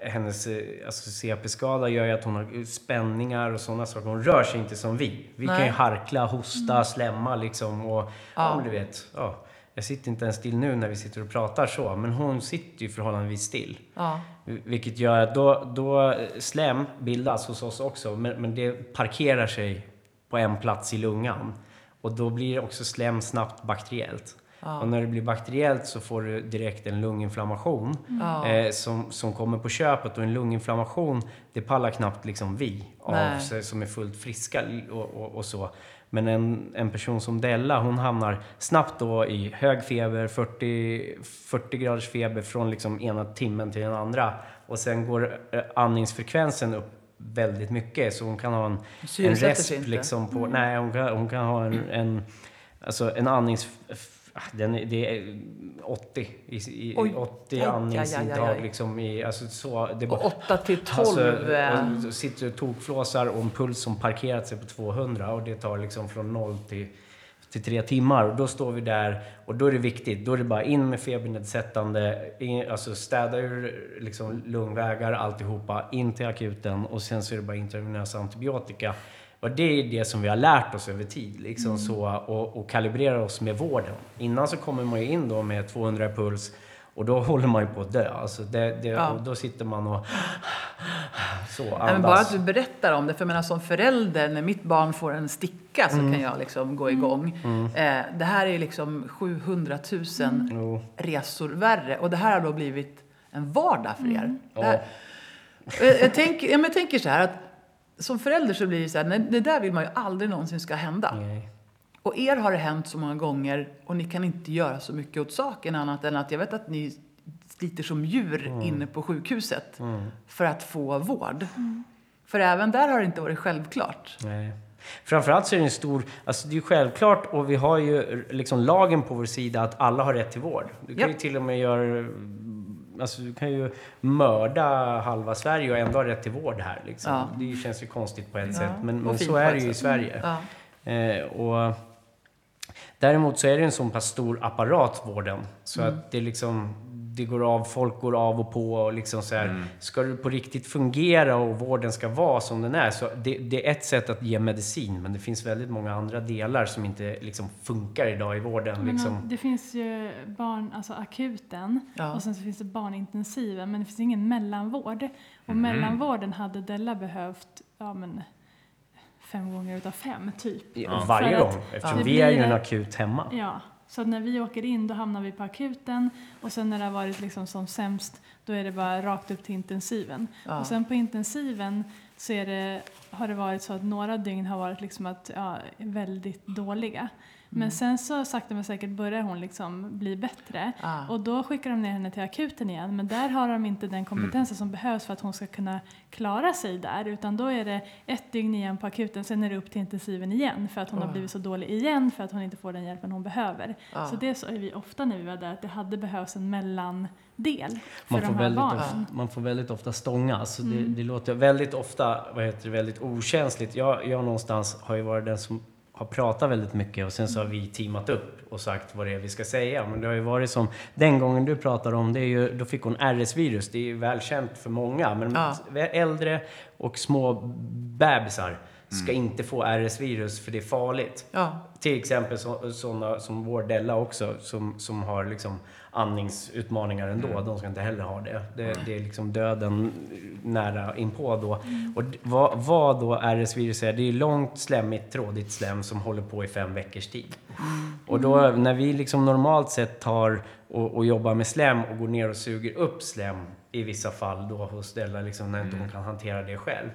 hennes eh, alltså CP-skada gör ju att hon har spänningar och sådana saker. Hon rör sig inte som vi. Vi kan ju Nej. harkla, hosta, slämma liksom. Och, ja. Ja. du vet, ja, jag sitter inte ens still nu när vi sitter och pratar så, men hon sitter ju förhållandevis still. Ja. Vilket gör att då, då slem bildas hos oss också, men, men det parkerar sig på en plats i lungan. Och då blir också slem snabbt bakteriellt. Och när det blir bakteriellt så får du direkt en lunginflammation Ja. eh, som, som kommer på köpet. Och en lunginflammation, det pallar knappt liksom vi av sig som är fullt friska och, och, och så. Men en, en person som Della, hon hamnar snabbt då i hög feber, 40, 40 graders feber från liksom ena timmen till den andra. Och sen går eh, andningsfrekvensen upp väldigt mycket. Så hon kan ha en, en resp liksom på... Nej, hon kan, hon kan ha en, en, alltså en andnings... ah, Den, är- det är 80, i, i, Oj. 80 Oj, aj, aj, andningsintag liksom i... Alltså så, det är bara, Och 8 till 12. Alltså, eh, och så sitter och tokflåsar och en puls som parkerat sig på 200 och det tar liksom från 0 till, till 3 timmar. Och då står vi där och då är det viktigt. Då är det bara in med febernedsättande, in, alltså städa ur liksom lungvägar, alltihopa, in till akuten och sen så är det bara intravenös antibiotika. Och det är det som vi har lärt oss över tid, liksom så, och, och kalibrera oss med vården. Innan så kommer man ju in då med 200 puls och då håller man ju på att dö. Alltså det, det, Ja. och då sitter man och så andas. Nej, men bara att du berättar om det. För jag menar, som förälder, när mitt barn får en sticka så Mm. kan jag liksom gå igång. Eh, det här är liksom 700 000 Jo. resor värre. Och det här har då blivit en vardag för er. Ja. här, jag, jag, tänker, ja, men jag tänker så här att som förälder så blir det så här, nej, det där vill man ju aldrig någonsin ska hända. Nej. Och er har det hänt så många gånger och ni kan inte göra så mycket åt saken annat än att jag vet att ni sliter som djur Mm. inne på sjukhuset för att få vård. För även där har det inte varit självklart. Nej. Framförallt så är det en stor, alltså det är ju självklart och vi har ju liksom lagen på vår sida att alla har rätt till vård. Du kan Ja. ju till och med göra, alltså du kan ju mörda halva Sverige och ändå ha rätt till vård här liksom. Ja. Det känns ju konstigt på ett Ja. sätt, men, men så är det ju i. Sverige. Ja. Eh, och däremot så är det en så pass stor apparat, vården, så Mm. att det liksom det går av, folk går av och på och liksom så här. Ska det på riktigt fungera och vården ska vara som den är, så det, det är ett sätt att ge medicin, men det finns väldigt många andra delar som inte liksom funkar idag i vården. Men Liksom. Det finns ju barn, alltså akuten Ja. och sen så finns det barnintensiven men det finns ingen mellanvård. Och mellanvården hade Della behövt ja, men, fem gånger utav fem typ. Ja. Varje gång, eftersom det vi är ju en akut hemma. Ja, Så när vi åker in då hamnar vi på akuten och sen när det har varit liksom som sämst då är det bara rakt upp till intensiven. Ja. Och sen på intensiven så det, har det varit så att några dygn har varit liksom att, ja, väldigt dåliga. Mm. Men sen så sakta men säkert börjar hon liksom bli bättre. Ah. Och då skickar de ner henne till akuten igen. Men där har de inte den kompetensen som behövs för att hon ska kunna klara sig där. Utan då är det ett dygn igen på akuten, sen är det upp till intensiven igen. För att hon har Ah. blivit så dålig igen, för att hon inte får den hjälpen hon behöver. Ah. Så det sa vi ofta när vi var där, att det hade behövts en mellandel för Man de får, här väldigt barnen. ofta, man får väldigt ofta stånga. Så det, Mm. det låter väldigt ofta vad heter det, väldigt okänsligt. Jag, jag någonstans har ju varit den som har pratat väldigt mycket och sen så har vi teamat upp och sagt vad det är vi ska säga. Men det har ju varit som den gången du pratade om, det är ju, då fick hon RS-virus. Det är ju välkänt för många. Men Ja. äldre och små bebisar ska inte få RS-virus för det är farligt. Ja. Till exempel så, sådana som vår Della också, som, som har liksom andningsutmaningar ändå. De ska inte heller ha det. Det, det är liksom döden nära inpå då. Och d- vad, vad då RS-virus är, det är långt slemmigt, trådigt slem som håller på i fem veckors tid. Och då när vi liksom normalt sett tar och, och jobbar med slem och går ner och suger upp slem i vissa fall då hos Della, liksom när inte hon kan hantera det själv.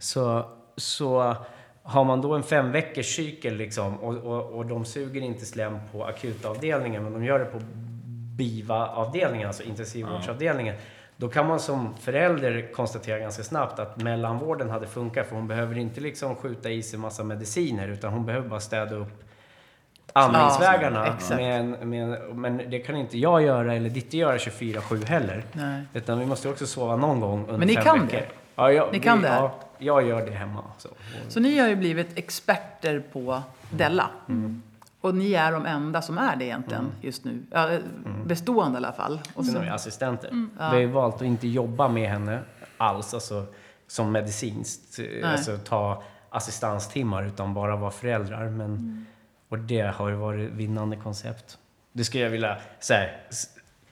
Så, så har man då en fem veckors cykel liksom, och, och, och de suger inte slem på akutavdelningen men de gör det på BIVA-avdelningen, alltså intensivvårdsavdelningen. Då kan man som förälder konstatera ganska snabbt att mellanvården hade funkat för hon behöver inte liksom skjuta i sig massa mediciner utan hon behöver bara städa upp andningsvägarna. Ja, men, men, men det kan inte jag göra eller Ditte göra 24-7 heller. Nej. Utan vi måste också sova någon gång under Men ni fem kan veckor. det? Ja, jag, Ni kan vi, det här? Ja, jag gör det hemma. Så. Så ni har ju blivit experter på Della. Och ni är de enda som är det egentligen just nu. Ja, bestående i alla fall. Och Sen har vi assistenter. Ja. Vi har ju valt att inte jobba med henne alls, alltså som medicinskt. eh, Alltså ta assistanstimmar, utan bara vara föräldrar. Men, Och det har ju varit vinnande koncept. Det skulle jag vilja så här,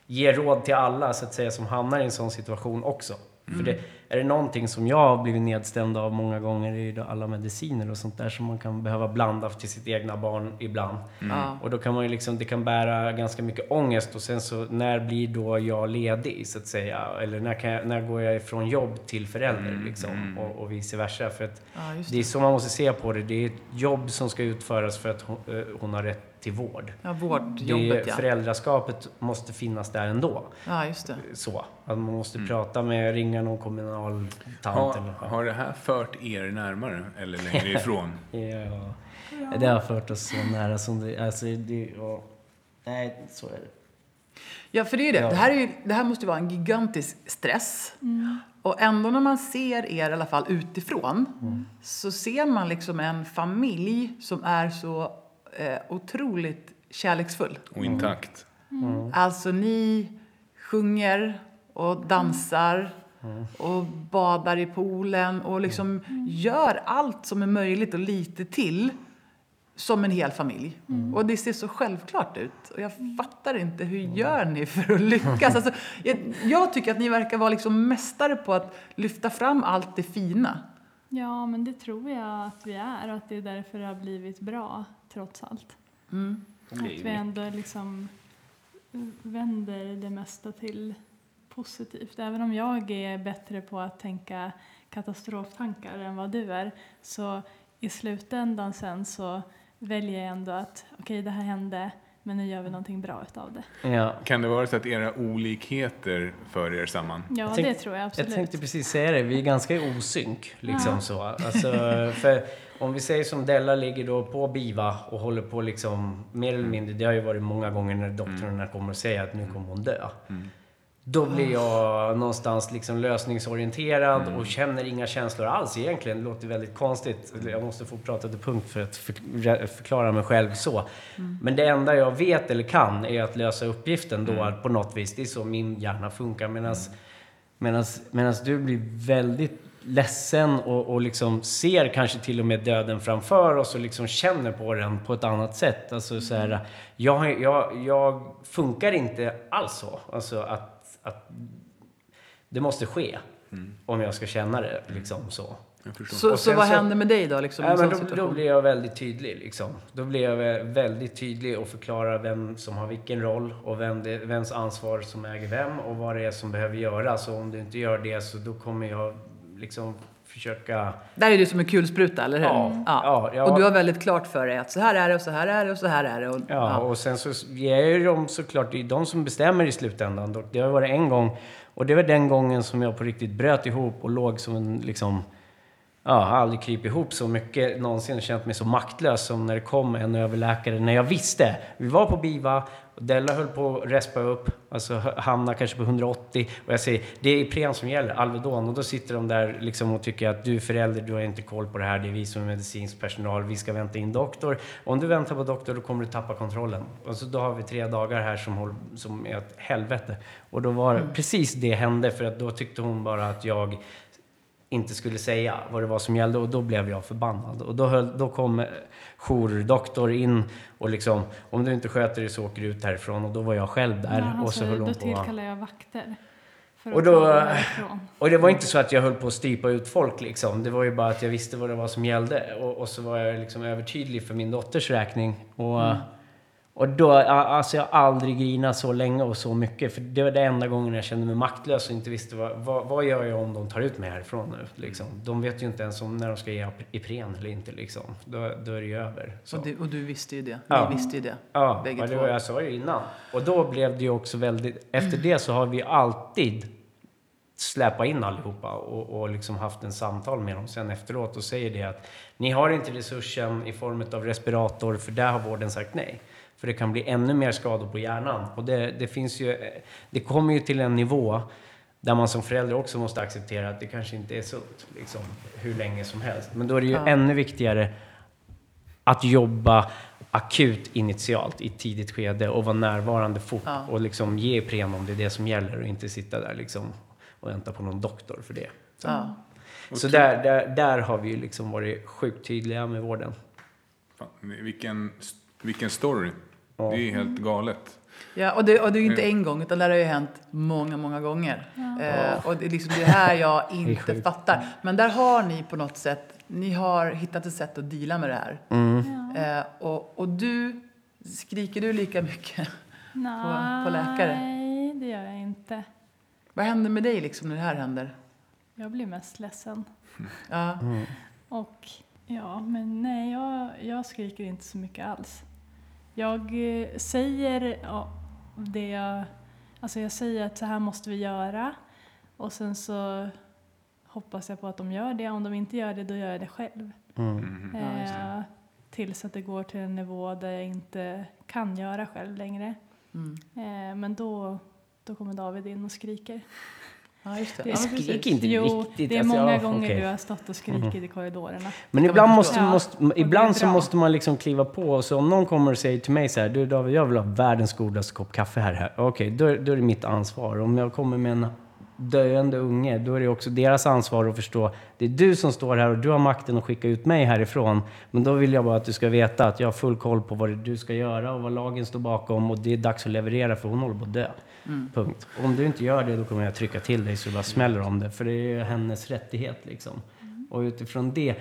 ge råd till alla så att säga, som hamnar i en sån situation också. För det, är det någonting som jag har blivit nedstämd av många gånger är det alla mediciner och sånt där som man kan behöva blanda till sitt egna barn ibland. ja. Och då kan man ju liksom, det kan bära ganska mycket ångest och sen så när blir då jag ledig så att säga? Eller när, kan jag, när går jag ifrån jobb till förälder liksom? Och, och vice versa. För att Ja, just det är så man måste se på det. Det är ett jobb som ska utföras för att hon, eh, hon har rätt till vård. ja, Det vårdjobbet ja. Föräldraskapet måste finnas där ändå. Ja, just det. Så. Att man måste prata med, ringa någon kommunal tant Har, eller har det här fört er närmare eller längre ifrån? Ja. Det har fört oss så nära som det... Alltså, det ja. Nej, så är det. Ja, för det är det. Ja. Det, här är ju, det här måste ju vara en gigantisk stress. Och ändå när man ser er, i alla fall utifrån, så ser man liksom en familj som är så eh, otroligt kärleksfull. Och intakt? Alltså ni sjunger och dansar och badar i poolen och liksom gör allt som är möjligt och lite till som en hel familj. Och det ser så självklart ut. Och jag fattar inte, hur gör ni för att lyckas? Alltså, jag, jag tycker att ni verkar vara liksom mästare på att lyfta fram allt det fina. Ja, men det tror jag att vi är och att det är därför det har blivit bra, trots allt. Att vi ändå liksom vänder det mesta till positivt. Även om jag är bättre på att tänka katastroftankar än vad du är, så i slutändan sen så väljer jag ändå att okej, det här hände, men nu gör vi någonting bra utav det. Ja. Kan det vara så att era olikheter för er samman? Ja, tänkte- det tror jag absolut. Jag tänkte precis säga det, vi är ganska osynk. Liksom Ja. så. Alltså, för om vi säger som Della ligger då på BIVA och håller på liksom, mer eller mindre, det har ju varit många gånger när doktorerna kommer och säger att nu kommer hon dö. Då blir jag någonstans liksom lösningsorienterad och känner inga känslor alls egentligen. Det låter väldigt konstigt. Jag måste få prata till punkt för att för- förklara mig själv så. Men det enda jag vet eller kan är att lösa uppgiften då på något vis. Det är så min hjärna funkar. Medan du blir väldigt ledsen och, och liksom ser kanske till och med döden framför oss och liksom känner på den på ett annat sätt. Alltså så här, jag, jag, jag funkar inte alls så. Alltså att, att det måste ske. om jag ska känna det liksom så. Så, så vad händer med dig då? Liksom, Ja, en men då, då blir jag väldigt tydlig. Liksom. Då blir jag vä- väldigt tydlig och förklarar vem som har vilken roll och vem det, vems ansvar som äger vem och vad det är som behöver göras. Och om du inte gör det så då kommer jag liksom försöka... Där är du som en kulspruta, eller hur? Ja, ja, ja. Och du har väldigt klart för dig att så här är det och så här är det och så här är det. Och, Ja, och sen så ger jag ju dem såklart, det är de som bestämmer i slutändan. Det har varit en gång, och det var den gången som jag på riktigt bröt ihop och låg som en liksom... Ja, jag har aldrig krypit ihop så mycket någonsin och känt mig så maktlös som när det kom en överläkare. När jag visste, vi var på BIVA Della höll på att respa upp, alltså hamna kanske på 180. Och jag säger, det är Ipren som gäller, Alvedon. Och då sitter de där liksom och tycker att du är förälder, du har inte koll på det här, det är vi som är medicinsk personal, vi ska vänta in doktor. Om du väntar på doktor då kommer du tappa kontrollen. Och så då har vi tre dagar här som, håll, som är ett helvete. Och då var det precis det hände, för att då tyckte hon bara att jag inte skulle säga vad det var som gällde och då blev jag förbannad. Och då, höll, då kom eh, jourdoktor in och liksom, om du inte sköter dig så åker du ut härifrån. Och då var jag själv där Ja, han och sa, så höll då på. tillkallar jag vakter. Och då-. Och det var inte så att jag höll på att strypa ut folk liksom. Det var ju bara att jag visste vad det var som gällde. Och, och så var jag liksom övertydlig för min dotters räkning. Och, och då, alltså jag har aldrig grinat så länge och så mycket. För det var det enda gången jag kände mig maktlös och inte visste vad, vad, vad gör jag om de tar ut mig härifrån nu. Liksom. De vet ju inte ens om när de ska ge Ipren eller inte liksom. Då, då är det ju över. Och, du, och du visste ju det. Ja. Ni visste ju det. Ja, Bägge ja, det var, jag sa ju innan. Och då blev det ju också väldigt... Efter det så har vi alltid släpat in allihopa och, och liksom haft en samtal med dem sen efteråt och säger det att ni har inte resursen i form av respirator för där har vården sagt nej. För det kan bli ännu mer skador på hjärnan. Och det, det finns ju... Det kommer ju till en nivå där man som förälder också måste acceptera att det kanske inte är sunt liksom, hur länge som helst. Men då är det ju Ja. ännu viktigare att jobba akut initialt i ett tidigt skede och vara närvarande fort Ja. och liksom ge Ipren om det är det som gäller och inte sitta där liksom och vänta på någon doktor för det. Så, Ja. så där, där, där har vi ju liksom varit sjukt tydliga med vården. Fan, vilken, vilken story. Det är ju helt galet. Ja, och det, och det är ju inte en gång, utan det har ju hänt många, många gånger. Eh, och det är liksom det här jag inte fattar. Men där har ni på något sätt, ni har hittat ett sätt att deala med det här. Eh, och, och du, skriker du lika mycket? på läkare? Nej, det gör jag inte. Vad händer med dig liksom när det här händer? Jag blir mest ledsen. Ja. Och ja, men nej, jag, jag skriker inte så mycket alls. Jag eh, säger ja, det jag... Alltså jag säger att så här måste vi göra. Och sen så hoppas jag på att de gör det. Om de inte gör det, då gör jag det själv. Mm. Ja, just Eh, tills att det går till en nivå där jag inte kan göra själv längre. Mm. Eh, men då, då kommer David in och skriker. Ja, just det. Det. Skrik inte jo, riktigt. det är alltså, många ja, gånger okej. du har stått och skrikit i korridorerna. Men ibland, måste, måste, Ja, ibland så måste man liksom kliva på. Och så om någon kommer och säger till mig så här, du David, jag vill ha världens godaste kopp kaffe här. här. Okej, då, är- då är det mitt ansvar. Om jag kommer med en döende unge, då är det också deras ansvar att förstå. Det är du som står här och du har makten att skicka ut mig härifrån. Men då vill jag bara att du ska veta att jag har full koll på vad du ska göra och vad lagen står bakom. Och det är dags att leverera för hon håller på att dö. Punkt. Och om du inte gör det, då kommer jag trycka till dig så det bara smäller om det. För det är hennes rättighet liksom. Och utifrån det,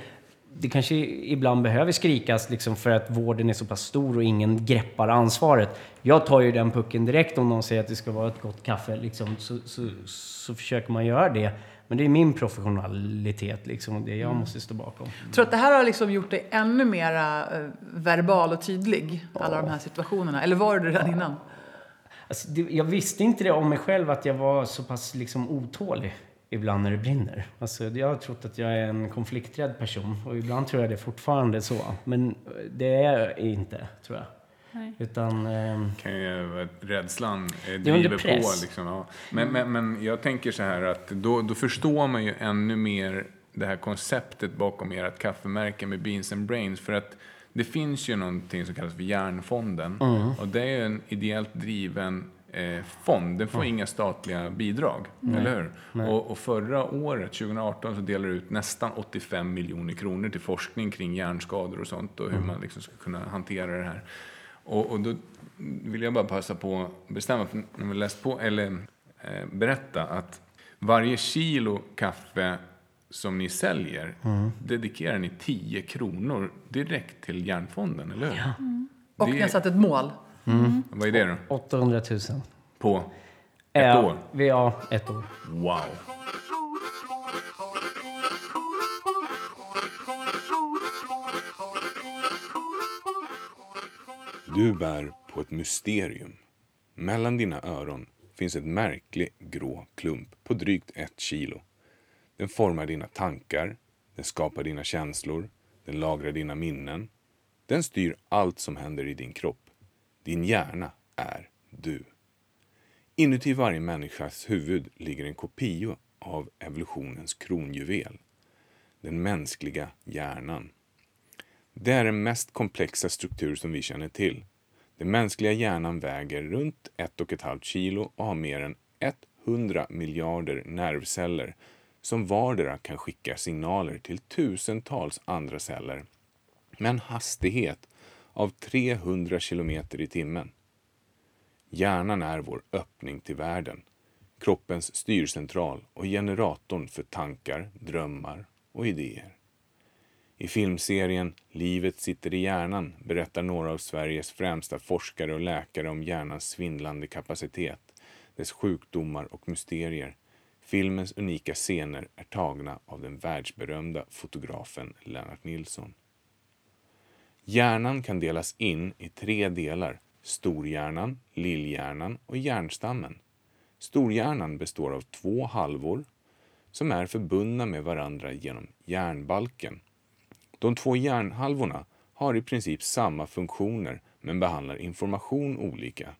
det kanske ibland behöver skrikas liksom för att vården är så pass stor och ingen greppar ansvaret. Jag tar ju den pucken direkt om någon säger att det ska vara ett gott kaffe. Liksom, så, så, så försöker man göra det. Men det är min professionalitet liksom, och det jag måste stå bakom. Tror du att det här har liksom gjort dig ännu mer eh, verbal och tydlig? Alla de här situationerna. Eller var du det redan innan? Alltså, det, jag visste inte det om mig själv att jag var så pass liksom, otålig ibland när det brinner. Alltså, jag har trott att jag är en konflikträdd person och ibland tror jag det fortfarande så. Men eh, det är jag inte, tror jag. Nej. Utan... ehm, kan ju, att rädslan eh, driver på. Liksom, ja. men, men, men jag tänker så här att då, då förstår man ju ännu mer det här konceptet bakom ert kaffemärke med Beans and Brains. För att det finns ju någonting som kallas för Järnfonden. Och det är en ideellt driven eh, fond. Den får inga statliga bidrag, eller hur? Och, och förra året, 2018, så delade det ut nästan 85 miljoner kronor till forskning kring hjärnskador och sånt och hur man liksom ska kunna hantera det här. Och, och då vill jag bara passa på att bestämma, för när vi läst på, eller eh, berätta att Varje kilo kaffe som ni säljer dedikerar ni 10 kronor direkt till Järnfonden, eller hur? Och Det- ni har satt ett mål. Vad är det då? 800 000. På ett ja, år? Vi, ja, ett år. Wow. Du bär på ett mysterium. Mellan dina öron finns ett märklig grå klump på drygt ett kilo. Den formar dina tankar, den skapar dina känslor, den lagrar dina minnen. Den styr allt som händer i din kropp. Din hjärna är du. Inuti varje människas huvud ligger en kopia av evolutionens kronjuvel, den mänskliga hjärnan. Det är den mest komplexa struktur som vi känner till. Den mänskliga hjärnan väger runt 1,5 kilo och har mer än 100 miljarder nervceller som vardera kan skicka signaler till tusentals andra celler med en hastighet av 300 kilometer i timmen. Hjärnan är vår öppning till världen, kroppens styrcentral och generatorn för tankar, drömmar och idéer. I filmserien Livet sitter i hjärnan berättar några av Sveriges främsta forskare och läkare om hjärnans svindlande kapacitet, dess sjukdomar och mysterier. Filmens unika scener är tagna av den världsberömda fotografen Lennart Nilsson. Hjärnan kan delas in i tre delar. Storhjärnan, lillhjärnan och hjärnstammen. Storhjärnan består av två halvor som är förbundna med varandra genom hjärnbalken. De två hjärnhalvorna har i princip samma funktioner men behandlar information olika.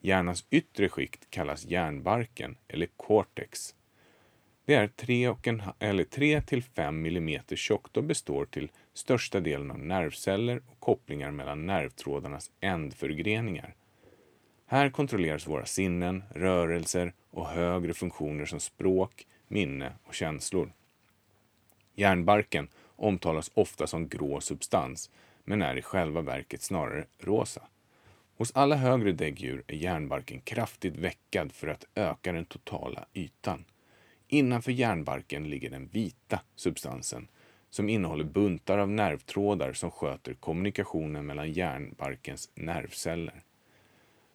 Hjärnans yttre skikt kallas hjärnbarken eller cortex. Det är 3 till 5 mm tjockt och består till största delen av nervceller och kopplingar mellan nervtrådarnas ändförgreningar. Här kontrolleras våra sinnen, rörelser och högre funktioner som språk, minne och känslor. Hjärnbarken omtalas ofta som grå substans, men är i själva verket snarare rosa. Hos alla högre däggdjur är hjärnbarken kraftigt veckad för att öka den totala ytan. Innanför hjärnbarken ligger den vita substansen som innehåller buntar av nervtrådar som sköter kommunikationen mellan hjärnbarkens nervceller.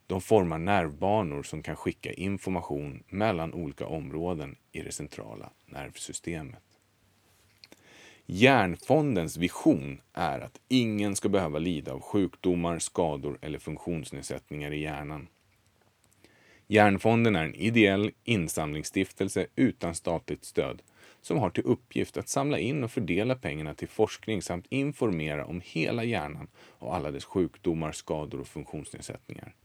De formar nervbanor som kan skicka information mellan olika områden i det centrala nervsystemet. Hjärnfondens vision är att ingen ska behöva lida av sjukdomar, skador eller funktionsnedsättningar i hjärnan. Hjärnfonden är en ideell insamlingsstiftelse utan statligt stöd som har till uppgift att samla in och fördela pengarna till forskning samt informera om hela hjärnan och alla dess sjukdomar, skador och funktionsnedsättningar.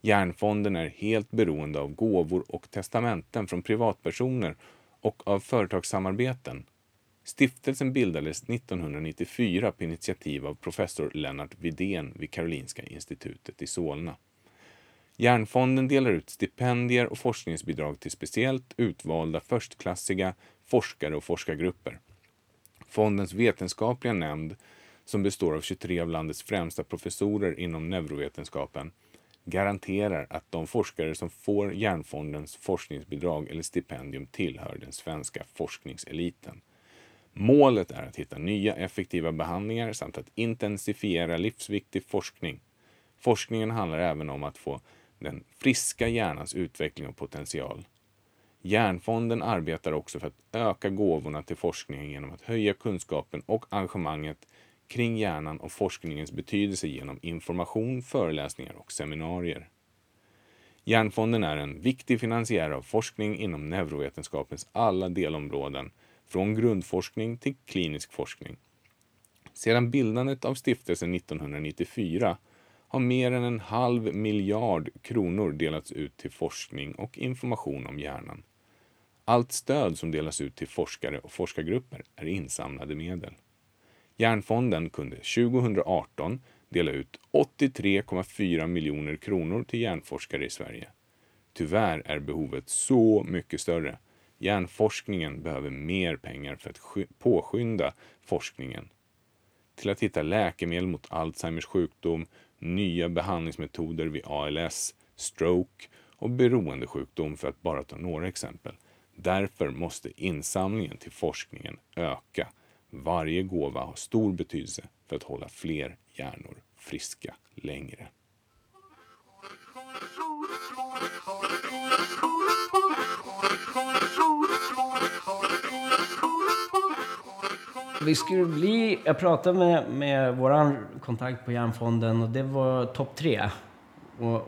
Hjärnfonden är helt beroende av gåvor och testamenten från privatpersoner och av företagssamarbeten. Stiftelsen bildades 1994 på initiativ av professor Lennart Widén vid Karolinska institutet i Solna. Hjärnfonden delar ut stipendier och forskningsbidrag till speciellt utvalda förstklassiga forskare och forskargrupper. Fondens vetenskapliga nämnd, som består av 23 av landets främsta professorer inom neurovetenskapen, garanterar att de forskare som får Hjärnfondens forskningsbidrag eller stipendium tillhör den svenska forskningseliten. Målet är att hitta nya effektiva behandlingar samt att intensifiera livsviktig forskning. Forskningen handlar även om att få den friska hjärnans utveckling och potential. Hjärnfonden arbetar också för att öka gåvorna till forskningen genom att höja kunskapen och engagemanget kring hjärnan och forskningens betydelse genom information, föreläsningar och seminarier. Hjärnfonden är en viktig finansiär av forskning inom neurovetenskapens alla delområden, från grundforskning till klinisk forskning. Sedan bildandet av stiftelsen 1994 har mer än en halv miljard kronor delats ut till forskning och information om hjärnan. Allt stöd som delas ut till forskare och forskargrupper är insamlade medel. Hjärnfonden kunde 2018 dela ut 83,4 miljoner kronor till hjärnforskare i Sverige. Tyvärr är behovet så mycket större. Hjärnforskningen behöver mer pengar för att påskynda forskningen till att hitta läkemedel mot Alzheimers sjukdom, nya behandlingsmetoder vid ALS, stroke och beroendesjukdom för att bara ta några exempel. Därför måste insamlingen till forskningen öka. Varje gåva har stor betydelse för att hålla fler hjärnor friska längre. Vi skulle bli... Jag pratade med, med vår kontakt på Hjärnfonden och det var topp tre. Och, och,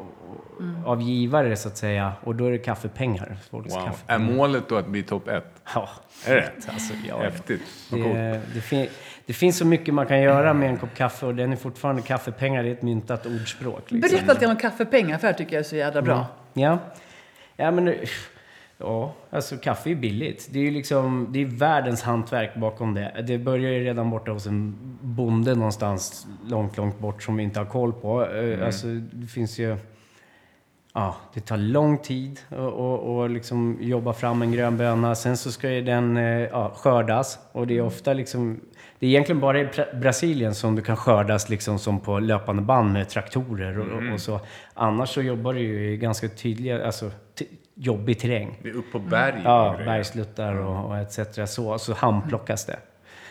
Av givare så att säga. Och då är det kaffepengar. Folks Wow. kaffe. Är målet då att bli topp ett? Ja, Är det? alltså, ja, Häftigt. Det, det, fin, det finns så mycket man kan göra med en kopp kaffe och den är fortfarande kaffepengar. Det är ett myntat ordspråk. Liksom. Berätta lite om kaffepengar, för det tycker jag är så jävla bra. Ja. Ja, men... Ja, alltså kaffe är billigt. Det är ju liksom, det är världens hantverk bakom det. Det börjar ju redan borta hos en bonde någonstans långt, långt bort som vi inte har koll på. Eh, Alltså, det finns ju... Ja, det tar lång tid att och, och liksom jobba fram en grön böna. Sen så ska ju den eh, ja, skördas. Och det är ofta liksom... Det är egentligen bara i Brasilien som du kan skördas liksom som på löpande band med traktorer och, och, och så. Annars så jobbar du ju i ganska tydliga, alltså jobbig terräng. Det är upp på berg Ja, och bergsluttar och, och etc. Så, så handplockas det.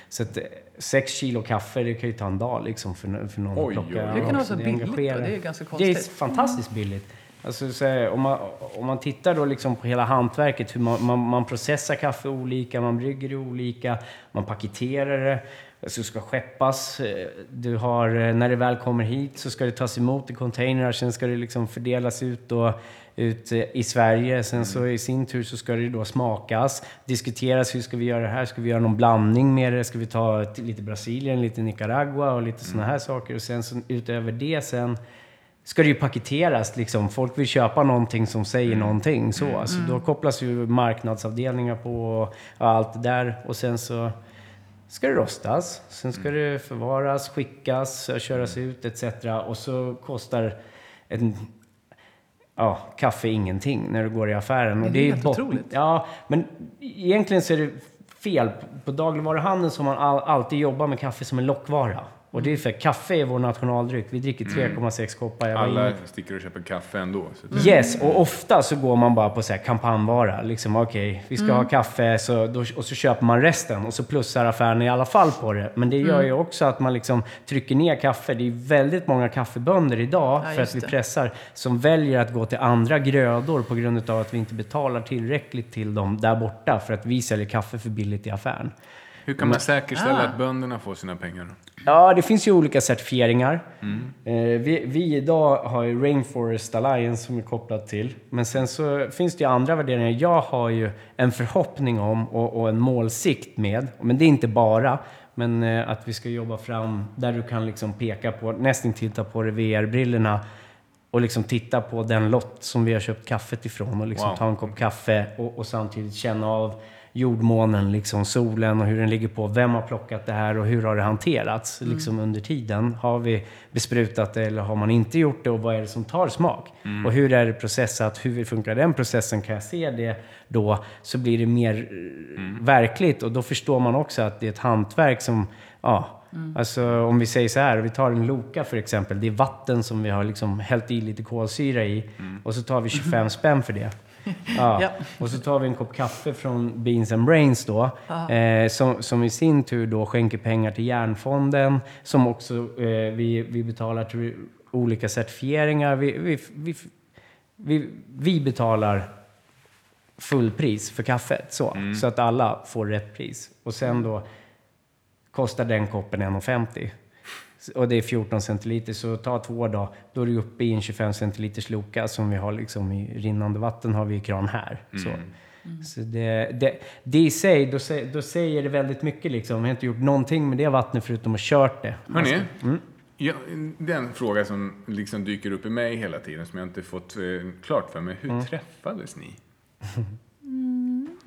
Så att eh, sex kilo kaffe, det kan ju ta en dag liksom för, för någon Oj, att plocka. oj, oj. Det kan vara så är billigt då, det är ganska Det är konstigt. fantastiskt billigt. Alltså, så här, om, man, om man tittar då liksom på hela hantverket, hur man, man, man processar kaffe olika, man brygger det olika, man paketerar det, alltså det ska skeppas. Du har, eh, när det väl kommer hit så ska det tas emot i containrar, sen ska det liksom fördelas ut, då, ut i Sverige. Sen så i sin tur så ska det då smakas, diskuteras hur ska vi göra det här, ska vi göra någon blandning med det, ska vi ta lite Brasilien, lite Nicaragua och lite sådana här saker. Och sen så utöver det sen ska det ju paketeras. Liksom. Folk vill köpa någonting som säger någonting. Så. Så då kopplas ju marknadsavdelningar på och allt det där. Och sen så ska det rostas. Sen ska det förvaras, skickas, köras ut etc. Och så kostar en ja, kaffe ingenting när du går i affären. Det är Och det är helt otroligt. Ja, men egentligen så är det fel. På dagligvaruhandeln så har man all, alltid jobbat med kaffe som en lockvara. Och det är för kaffe är vår nationaldryck. Vi dricker 3,6 koppar. Jag Alla inne- sticker och köper kaffe ändå. Så det, Yes, och ofta så går man bara på så här kampanjvara. Liksom, okej, vi ska Mm. ha kaffe så då, och så köper man resten och så plussar affären i alla fall på det. Men det gör Mm. ju också att man liksom trycker ner kaffe. Det är väldigt många kaffebönder idag, Ja, för att vi det. pressar, som väljer att gå till andra grödor på grund av att vi inte betalar tillräckligt till dem där borta för att vi säljer kaffe för billigt i affären. hur kan man säkerställa Ah. att bönderna får sina pengar? Ja, det finns ju olika certifieringar. Mm. Eh, vi, vi idag har ju Rainforest Alliance som är kopplat till. Men sen så finns det ju andra värderingar. Jag har ju en förhoppning om och, och en målsikt med, men det är inte bara, men eh, att vi ska jobba fram där du kan liksom peka på, nästan titta på det VR-brillorna och liksom titta på den lott som vi har köpt kaffet ifrån och liksom Wow. ta en kopp kaffe och, och samtidigt känna av jordmånen, liksom solen och hur den ligger på. Vem har plockat det här och hur har det hanterats liksom under tiden? Har vi besprutat det eller har man inte gjort det och vad är det som tar smak? Och hur är det processat? Hur funkar den processen? Kan jag se det då så blir det mer eh, verkligt och då förstår man också att det är ett hantverk som, ja, Alltså om vi säger så här, vi tar en Loka för exempel. Det är vatten som vi har liksom hällt i lite kolsyra i och så tar vi 25 spänn för det. Ja. Ja. Och så tar vi en kopp kaffe från Beans and Brains då, eh, som, som i sin tur då skänker pengar till Järnfonden, som också eh, vi, vi betalar till olika certifieringar. Vi, vi, vi, vi, vi betalar fullpris för kaffet, så, så att alla får rätt pris. Och sen då kostar den koppen 1,50. Och det är 14 centiliter, så ta två dagar, då är du uppe i en 25 centiliters Loka som vi har liksom i rinnande vatten har vi i kran här. Så, så det, det, det i sig, då, då säger det väldigt mycket liksom. Vi har inte gjort någonting med det vattnet förutom att kört det. Hörni, ja, det är en fråga som liksom dyker upp i mig hela tiden som jag inte fått eh, klart för mig. Hur träffades ni?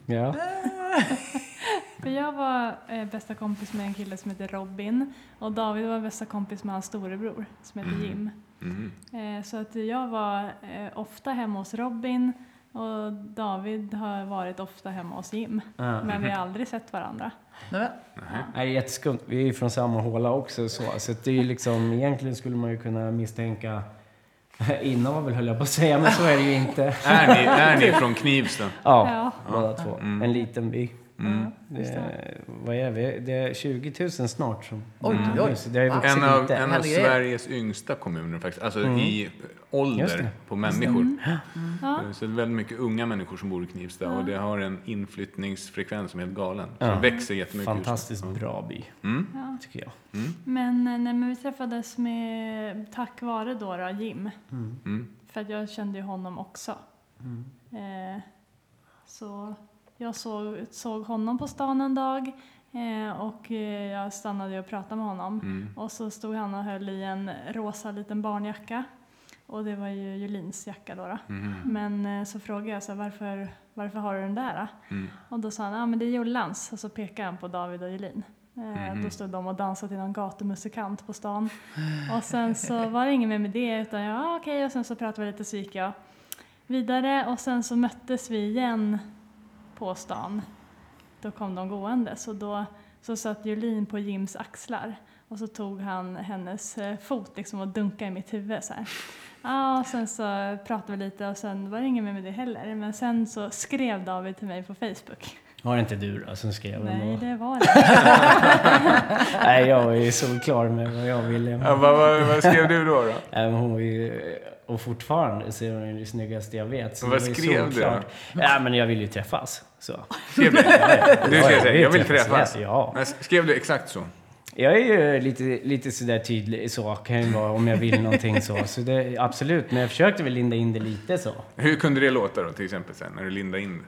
Ja. För jag var eh, bästa kompis med en kille som heter Robin och David var bästa kompis med hans storebror som heter Jim. Mm. Eh, så att jag var eh, ofta hemma hos Robin och David har varit ofta hemma hos Jim. Ja. Men vi har aldrig sett varandra. Nej, Nej, det är jätteskumt. Vi är ju från samma håla också. Så, så det är ju liksom, egentligen skulle man ju kunna misstänka Inavel höll jag på att säga, men så är det ju inte. Är ni, är ni från Knivsta? Ja, Ja. båda två. En liten by. Mm. Det, vad är vi? Det är 20 000 snart. Som, Oj, oj, oj. Det har En av, en av. Sveriges yngsta kommuner faktiskt. Alltså i Just ålder på människor. Ja. Så det är väldigt mycket unga människor som bor i Knivsta och det har en inflyttningsfrekvens som är helt galen. Så det växer jättemycket. Fantastiskt bra by, Mm. tycker jag. Men, eh, men vi träffades med, tack vare då, då Jim. Mm. För att jag kände ju honom också. Eh, så jag såg, såg honom på stan en dag eh, och eh, jag stannade och pratade med honom. Mm. Och så stod han och höll i en rosa liten barnjacka. Och det var ju Julins jacka då. då. Mm. Men eh, så frågade jag så här, varför, varför har du den där? Mm. Och då sa han, ja men det är Jullans. Och så pekade han på David och Julin. Mhm. Då stod de och dansade till någon gatumusikant på stan. Och sen så var det inget mer med det utan ja okej och sen så pratade vi lite så gick jag vidare och sen så möttes vi igen på stan. Då kom de gåendes och då så satt Julin på Jims axlar och så tog han hennes eh, fot liksom och dunkade i mitt huvud så här. Ja, och sen så pratade vi lite och sen var det inget mer med det heller. Men sen så skrev David till mig på Facebook. Var det inte du då som skrev Nej, då? det var det. Nej, jag var ju så klar med vad jag ville. Ja, vad, vad, vad skrev du då? då? Hon var ju... Och fortfarande så är hon det snyggaste jag vet. Så Vad skrev du solklart. Ja, men jag vill ju träffas. Så. Skrev du? Du Ja, skrev vill jag vill träffas. Ja. Men skrev du exakt så? Jag är ju lite, lite sådär tydlig så, kan ju vara om jag vill någonting så. Så det, absolut, men jag försökte väl linda in det lite så. Hur kunde det låta då, till exempel, sen, när du lindade in det?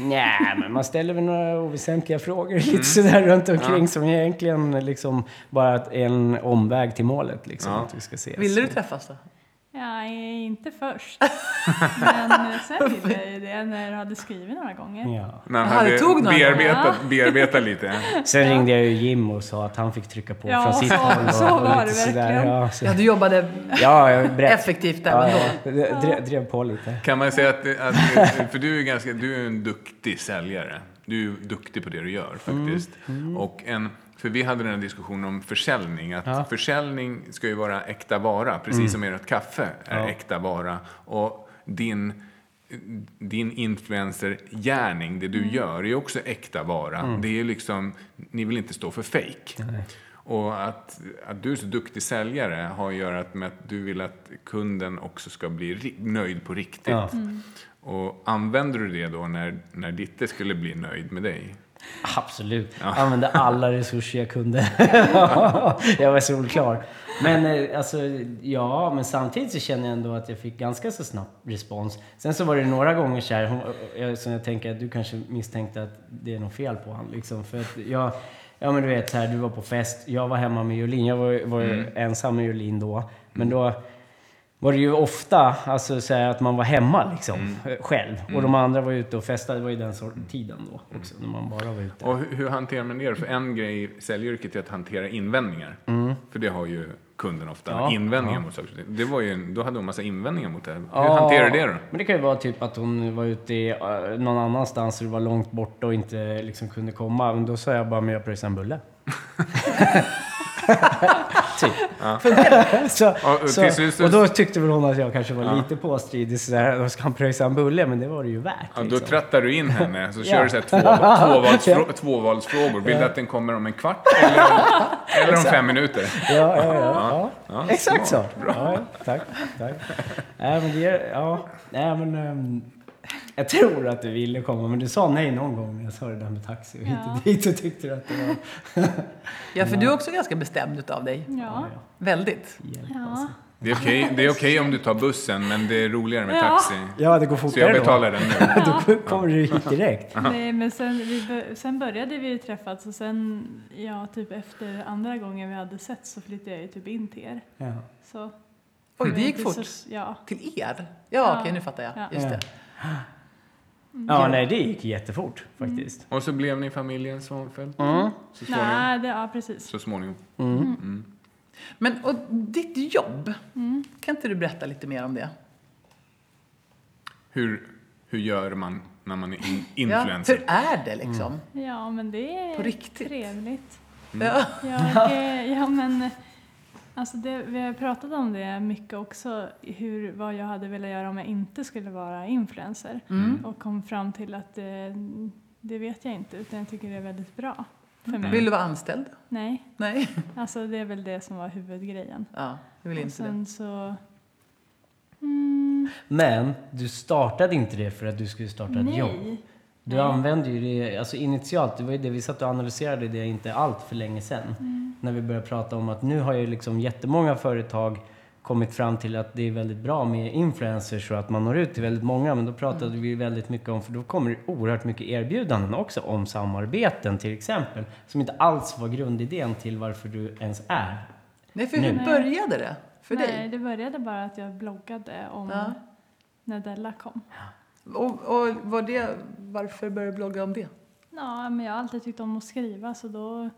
Nej, men man ställer väl några oväsentliga frågor Mm. lite sådär runt omkring som egentligen liksom bara är en omväg till målet liksom. Ja. Att vi ska ses. Ville du träffas då? Ja, inte först. Men eh, sen ville jag ju det när du hade skrivit några gånger. Ja. När han Jaha, det hade tog några bearbetat, bearbetat lite. Sen ringde jag ju Jim och sa att han fick trycka på Ja, från sitt så- håll. och- så och var lite det sådär, verkligen. Ja, så, Ja, du jobbade ja, jag brett. effektivt där Ja, ändå. ja, drev, drev på lite. Kan man säga att, att för du är, ganska, du är en duktig säljare. Du är duktig på det du gör faktiskt. Och en, för vi hade den här diskussionen om försäljning. Att Ja. försäljning ska ju vara äkta vara, precis som ert kaffe är Ja. äkta vara. Och din, din influencergärning, det du gör, är också äkta vara. Det är liksom, ni vill inte stå för fake. Och att, att du är så duktig säljare har att göra med att du vill att kunden också ska bli nöjd på riktigt. Ja. Och använder du det då när, när Ditte skulle bli nöjd med dig? Absolut. Använde alla resurser jag kunde. jag var solklar. Men eh, alltså, ja, men samtidigt så känner jag ändå att jag fick ganska så snabb respons. Sen så var det några gånger så här, hon, jag, som jag tänker att du kanske misstänkte att det är något fel på han liksom. För att jag, ja men du vet så här, du var på fest, jag var hemma med Jolin. Jag var, var ju ensam med Jolin då. Men då var det ju ofta alltså, så här, att man var hemma liksom, eh, själv. Och de andra var ute och festade. Det var ju den sorten tiden då också, när man bara var ute. Och hur, hur hanterar man det? För en grej i säljyrket är att hantera invändningar. För det har ju kunden ofta, Ja, invändningar mot saker. Det var ju, då hade hon massa invändningar mot det. Hur hanterar du det då? Men det kan ju vara typ att hon var ute i, uh, någon annanstans och det var långt borta och inte liksom kunde komma. Men då sa jag bara, men jag pröjsar en bulle. typ. så, Och- och så, så- och då tyckte väl hon att jag kanske var lite påstridig sådär. Då ska han pröjsa en bulle, men det var det ju värt. Ja, då liksom. trattar du in henne, så Ja. kör du här två, tvåvalsfrå, tvåvalsfrågor. Vill du att den kommer om en kvart eller, eller om fem minuter? Ja, ja, ja. ja. Ja, Exakt så. Bra. Ja, ja, tack. tack. Nej, men det är, ja, nej, men ehm, jag tror att du ville komma, men du sa nej någon gång när jag sa det där med taxi och hit och dit och tyckte du att det var... Ja, för du är också ganska bestämd utav dig. Ja. Väldigt. Hjälp, Ja. alltså. Det är okej det är okej om du tar bussen, men det är roligare med Ja. taxi. Ja, det går Så fortare jag betalar den nu. då. Då kommer du hit direkt. Nej, men sen, vi, sen började vi träffas och sen, ja, typ efter andra gången vi hade sett så flyttade jag ju typ in till er. Ja. Så, Oj, det gick är fort. Så, ja. Till er? Ja, Ja. okej, nu fattar jag. Ja. Just Ja. det. Ja, nej, det gick jättefort faktiskt. Och så blev ni familjen Svanfeldt. Mm. Så småningom. Nej, det, ja precis. Så småningom. Men och ditt jobb, Mm. kan inte du berätta lite mer om det? Hur, hur gör man när man är in, Ja, influencer? hur är det liksom? Ja, men det är På riktigt? trevligt. Ja. Jag, eh, ja, men, Alltså det, vi har pratat om det mycket också, hur, vad jag hade velat göra om jag inte skulle vara influencer. Mm. Och kom fram till att det, det vet jag inte, utan jag tycker det är väldigt bra för mig. Vill du vara anställd? Nej, Nej. alltså det är väl det som var huvudgrejen. Ja, jag vill och inte det. så... Mm, Men du startade inte det för att du skulle starta ett jobb. Du Nej. använde ju det alltså initialt, det var ju det vi satt och analyserade det inte allt för länge sedan. Mm. När vi började prata om att nu har ju liksom jättemånga företag kommit fram till att det är väldigt bra med influencers och att man når ut till väldigt många. Men då pratade Mm. vi väldigt mycket om, för då kommer det oerhört mycket erbjudanden också om samarbeten till exempel. Som inte alls var grundidén till varför du ens är. Nej, för Nu. hur började det för nej, dig? det började bara att jag bloggade om Ja. när Della kom. Och, och var det, varför började du blogga om det? Ja, men jag har alltid tyckt om att skriva så då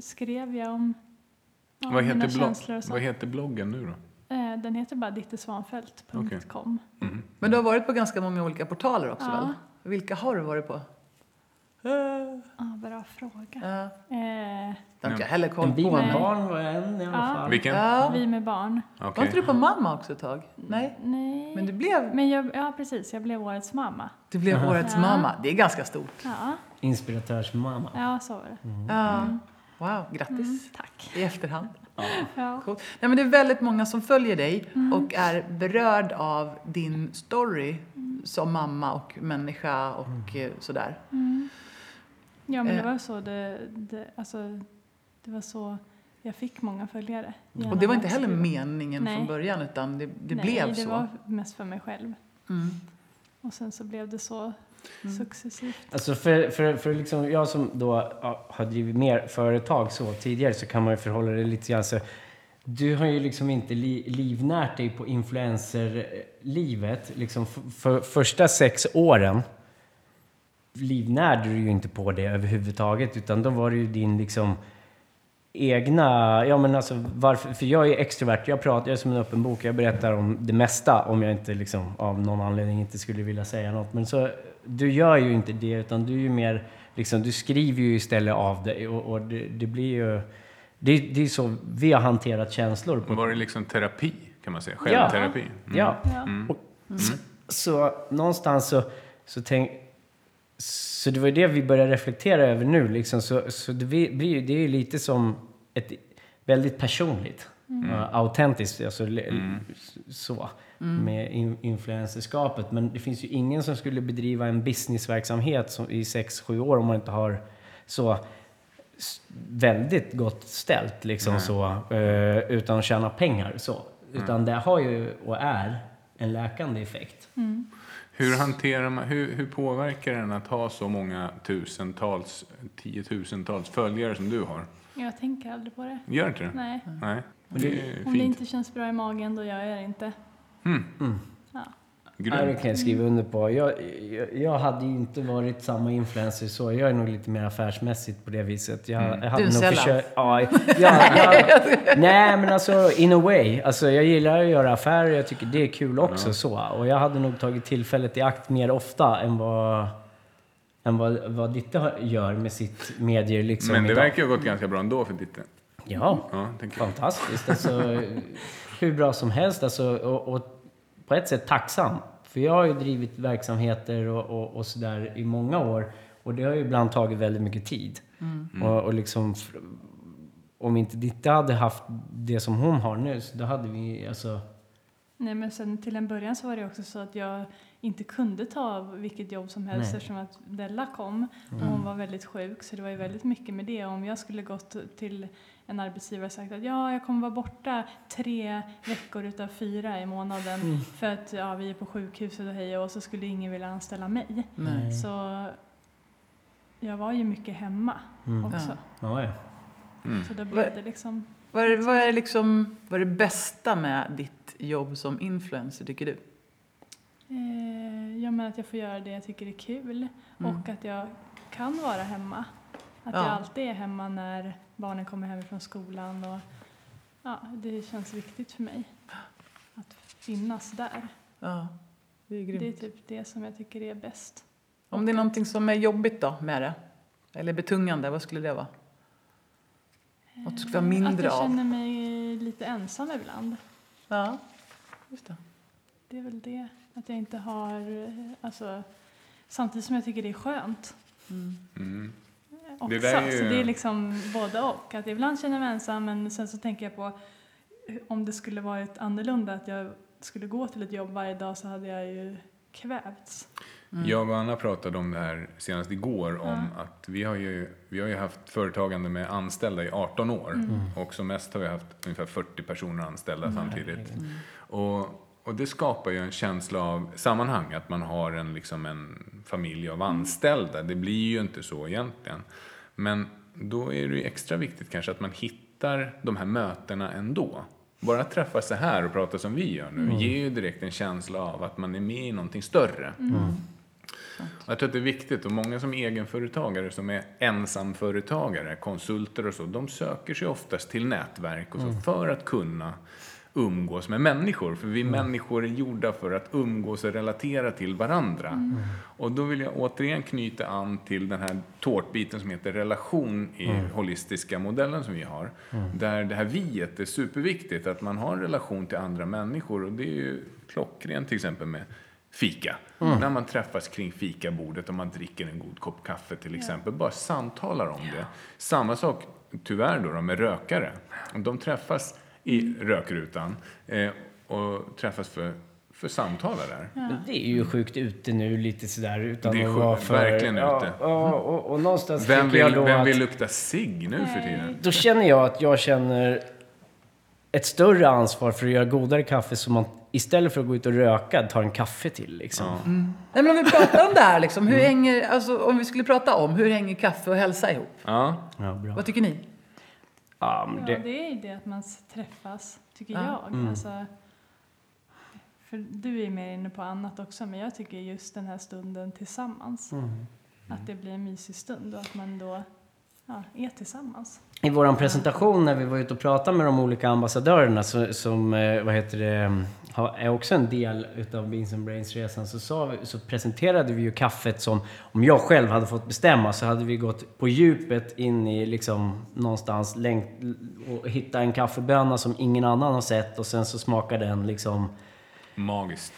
skrev jag om ja, Vad, mina känslor och så. vad heter bloggen nu då? Eh, Den heter bara dittesvanfält.com. Mm. Men du har varit på ganska många olika portaler också Ja. väl? Vilka har du varit på? Ah, bra fråga. Ja. Eh, har inte jag heller koll på. med Men... barn var en i alla Ja. fall. Vilken? Ja. Vi med barn. Okej. Var inte du på mamma också ett tag? Nej. Nej. Men du blev, Men jag, ja, precis. Jag blev årets mamma. du blev årets Ja. mamma. Det är ganska stort. Ja, Inspiratörsmamma. ja så var det. Ja. Wow, grattis. Mm, tack. I efterhand. Ja. Coolt. Nej, men det är väldigt många som följer dig och är berörd av din story som mamma och människa och eh, sådär. Ja, men det Eh. var så det, det, alltså, det var så jag fick många följare. Och genom det var inte heller meningen Nej. från början utan det, det Nej, blev det så. var mest för mig själv. Mm. Och sen så blev det så successivt. Alltså för, för, för liksom jag som då har drivit mer företag så tidigare så kan man ju förhålla det lite grann så. Du har ju liksom inte li, livnärt dig på influencerlivet. Liksom för, för första sex åren livnärde du ju inte på det överhuvudtaget utan då var det ju din liksom egna, ja men alltså varför, för jag är extrovert, jag pratar, jag är som en öppen bok, jag berättar om det mesta om jag inte liksom av någon anledning inte skulle vilja säga något. Men så, du gör ju inte det utan du är ju mer, liksom, du skriver ju istället av dig och, och det, det blir ju, det, det är så vi har hanterat känslor. På, Var det liksom terapi kan man säga? Självterapi? Mm. Ja, Ja. och, så, så någonstans så, så tänk, så det var ju det vi började reflektera över nu. Liksom. Så, så det blir det är ju lite som ett väldigt personligt. Uh, autentiskt, alltså, le- så. Med in, influencerskapet. Men det finns ju ingen som skulle bedriva en businessverksamhet som, i 6-7 år om man inte har så väldigt gott ställt liksom så. eh, utan att tjäna pengar så. Utan det har ju och är en läkande effekt. Hur, hanterar man, hur, hur påverkar den att ha så många tusentals, tiotusentals följare som du har? Jag tänker aldrig på det. Gör inte det? Nej. Nej. Det är Om det inte känns bra i magen, då gör jag det inte. Ja, det Grymt. kan jag skriva under på. Jag, jag, jag hade ju inte varit samma influencer så. Jag är nog lite mer affärsmässigt på det viset. Jag, jag hade Du nog sällan. försökt... Ja, jag, jag, nej, men alltså in a way. Alltså, jag gillar att göra affärer. Jag tycker det är kul också. så. Och jag hade nog tagit tillfället i akt mer ofta än vad, än vad, vad Ditte gör med sitt medier. Liksom, Men det idag. verkar ju ha gått ganska bra ändå för ditt... Ja, Ja, fantastiskt. Alltså, hur bra som helst. Alltså, och, och på ett sätt tacksam. För jag har ju drivit verksamheter och, och, och sådär i många år. Och det har ju ibland tagit väldigt mycket tid. Och, och liksom, om inte Ditte hade haft det som hon har nu, så då hade vi alltså... Nej, men sen till en början så var det också så att jag inte kunde ta vilket jobb som helst Nej. eftersom att Della kom och hon var väldigt sjuk. Så det var ju väldigt mycket med det. Om jag skulle gått till en arbetsgivare sagt att ja, jag kommer vara borta tre veckor utav fyra i månaden för att ja, vi är på sjukhuset och hej och så skulle ingen vilja anställa mig. Nej. Så jag var ju mycket hemma också. Ja, ja. Så då Vad- blev det liksom Vad är, vad, är liksom, vad är det bästa med ditt jobb som influencer, tycker du? Eh, ja, men att jag får göra det jag tycker är kul och att jag kan vara hemma. Att Ja. jag alltid är hemma när barnen kommer hem från skolan. Och, ja, det känns viktigt för mig att finnas där. Ja, det är grymt. Det är typ det som jag tycker är bäst. Om det är någonting som är jobbigt då med det? Eller betungande, vad skulle det vara? Något du skulle vara att mindre jag av? känner mig lite ensam ibland. Ja, just det. Det är väl det. Att jag inte har, eh, alltså, samtidigt som jag tycker det är skönt. Mm. Också. Det är ju- Så det är liksom både och. Att ibland känner jag mig ensam men sen så tänker jag på om det skulle varit annorlunda, att jag skulle gå till ett jobb varje dag så hade jag ju kvävts. Jag och Anna pratade om det här senast igår om att vi har, ju, vi har ju haft företagande med anställda i 18 år och som mest har vi haft ungefär 40 personer anställda samtidigt. Och, och det skapar ju en känsla av sammanhang, att man har en, liksom en familj av anställda. Det blir ju inte så egentligen. Men då är det ju extra viktigt kanske att man hittar de här mötena ändå. Bara att träffas så här och prata som vi gör nu ger ju direkt en känsla av att man är med i någonting större. Och Jag tror att det är viktigt och många som är egenföretagare som är ensamföretagare, konsulter och så, de söker sig oftast till nätverk och så för att kunna umgås med människor. För vi människor är gjorda för att umgås och relatera till varandra. Och då vill jag återigen knyta an till den här tårtbiten som heter relation i holistiska modellen som vi har. Där det här viet är superviktigt, att man har en relation till andra människor. Och det är ju klockrent till exempel med fika. När man träffas kring fikabordet och man dricker en god kopp kaffe till exempel. Bara samtalar om det. Samma sak tyvärr då, då med rökare. De träffas i rökrutan eh, och träffas för, för samtala där. Men det är ju sjukt ute nu lite sådär utan Det är sjukt, för... verkligen ja, ute. Ja, och, och någonstans Vem tycker jag vill, då vem att... vill lukta cigg nu för tiden? Då känner jag att jag känner ett större ansvar för att göra godare kaffe som man istället för att gå ut och röka tar en kaffe till liksom. Nej, men om vi pratar om det här, liksom, hur hänger, alltså, om vi skulle prata om hur hänger kaffe och hälsa ihop? Ja. Ja, bra. Vad tycker ni? Ja, men Ja, det, det är ju det att man träffas, tycker Ja. jag. Alltså, för du är mer inne på annat också, men jag tycker just den här stunden tillsammans. Att det blir en mysig stund och att man då ja, är tillsammans. I vår presentation när vi var ute och pratade med de olika ambassadörerna så, som eh, vad heter det, är också en del utav Beans and Brains-resan så, sa så presenterade vi ju kaffet som, om jag själv hade fått bestämma så hade vi gått på djupet in i liksom någonstans längt, och hitta en kaffeböna som ingen annan har sett och sen så smakar den liksom Magiskt.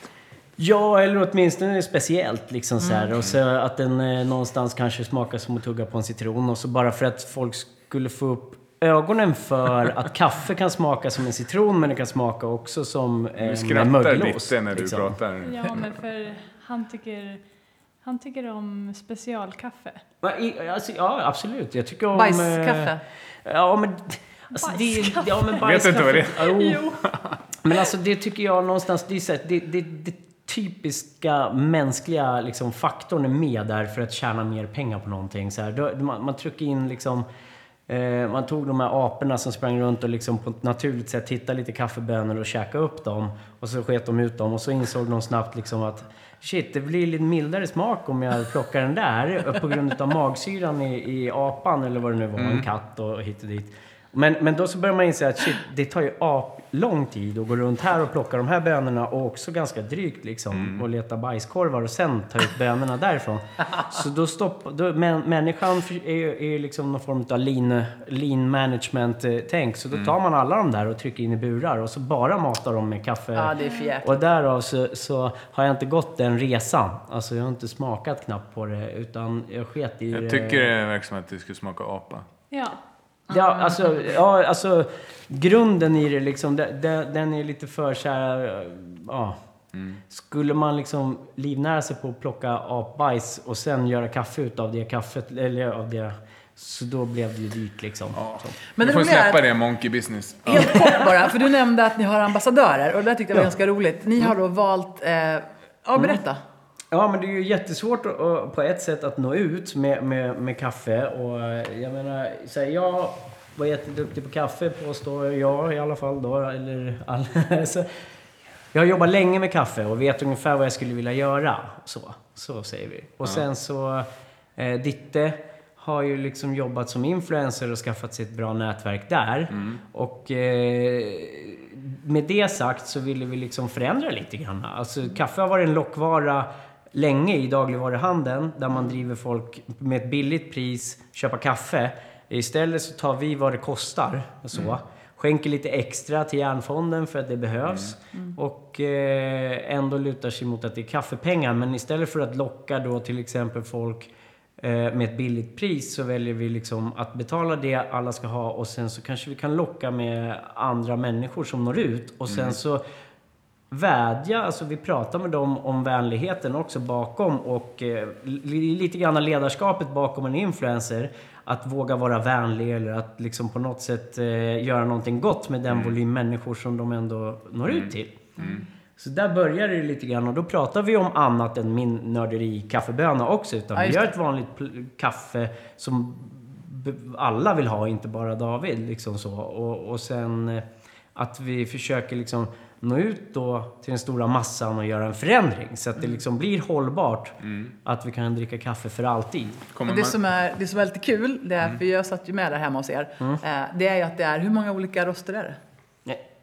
Ja, eller åtminstone speciellt liksom så här. Och så att den eh, någonstans kanske smakar som att tugga på en citron. Och så bara för att folk skulle få upp ögonen för att kaffe kan smaka som en citron, men det kan smaka också som Du eh, en skrattar mögelost. lite när du liksom. pratar. Ja, men för han tycker, han tycker om specialkaffe. Alltså, ja, absolut. Jag tycker om... Bajskaffe? Eh, ja, men... Alltså, det, Bajskaffe. ja, men Vet bajskaffe. inte vad det är. Jo. Men alltså det tycker jag någonstans, det är så här, det, det, det typiska mänskliga liksom, faktorn är med där för att tjäna mer pengar på någonting. Så här, då, man, man trycker in liksom man tog de här aporna som sprang runt och liksom på ett naturligt sätt hittade lite kaffebönor och käkade upp dem. Och så sket de ut dem och så insåg de snabbt liksom att shit, det blir lite mildare smak om jag plockar den där på grund av magsyran i, i apan eller vad det nu var, en katt och hit och dit. Men, men då så börjar man inse att shit, det tar ju ap lång tid att gå runt här och plocka de här bönorna och också ganska drygt liksom och leta bajskorvar och sen ta ut bönorna därifrån. Så då stoppar, då, men, människan är ju är ju liksom någon form av lean, lean management eh, tänk. Så då tar man alla de där och trycker in i burar och så bara matar dem med kaffe. Ja, det är för jäkligt. Och därav så, så har jag inte gått den resan. Alltså jag har inte smakat knappt på det utan jag sket i Jag tycker det verkar som att det skulle smaka apa. Ja, Ja, alltså, ja, alltså grunden i det liksom, den är lite för så här, ja. Skulle man liksom livnära sig på att plocka apbajs och sen göra kaffe utav det kaffet, eller av det, så då blev det ju dyrt liksom. Så. Men du det får släppa att- det, monkey business. Ja. Helt kort bara, för du nämnde att ni har ambassadörer och det där tyckte jag var ganska roligt. Ni har då valt... Eh, ja, berätta. Ja, men det är ju jättesvårt att, på ett sätt att nå ut med, med, med kaffe. Och eh, jag menar, så här, jag var jätteduktig på kaffe påstår jag i alla fall då. Eller all, så, jag har jobbat länge med kaffe och vet ungefär vad jag skulle vilja göra. Så, så säger vi. Och sen så, eh, Ditte har ju liksom jobbat som influencer och skaffat sig ett bra nätverk där. Och eh, med det sagt så ville vi liksom förändra lite grann. Alltså kaffe har varit en lockvara länge i dagligvaruhandeln där man driver folk med ett billigt pris köpa kaffe. Istället så tar vi vad det kostar. Så. skänker lite extra till Järnfonden för att det behövs. Och eh, ändå lutar sig mot att det är kaffepengar. Men istället för att locka då till exempel folk eh, med ett billigt pris så väljer vi liksom att betala det alla ska ha och sen så kanske vi kan locka med andra människor som når ut. Och sen så vädja, alltså vi pratar med dem om vänligheten också bakom och eh, li- lite grann ledarskapet bakom en influencer. Att våga vara vänlig eller att liksom på något sätt eh, göra någonting gott med den volym människor som de ändå når ut till. Så där börjar det lite grann och då pratar vi om annat än min nörderi kaffeböna också. Utan Ja, vi gör ett vanligt kaffe som alla vill ha, inte bara David. Liksom så. Och, och sen eh, att vi försöker liksom nå ut då till den stora massan och göra en förändring. Så att det liksom blir hållbart att vi kan dricka kaffe för alltid. Kommer Och det, man- som är, det som är lite kul, det är, för jag satt ju med där hemma hos er, Mm. eh, det är ju att det är, hur många olika roster är det?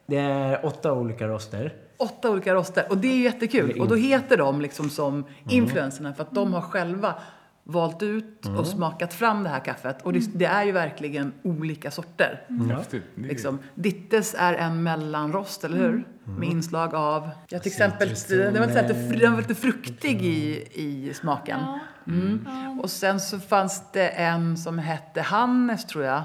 Det är åtta olika roster. Åtta olika roster. Och det är jättekul. Och då heter de liksom som influencerna för att de har själva valt ut och smakat fram det här kaffet. Och det, det är ju verkligen olika sorter. Häftigt. Det är- Liksom, Dittes är en mellanrost, eller hur? Med inslag av... Ja, till exempel, den var lite, den var lite fruktig i, i smaken. Ja. Mm. Och sen så fanns det en som hette Hannes, tror jag.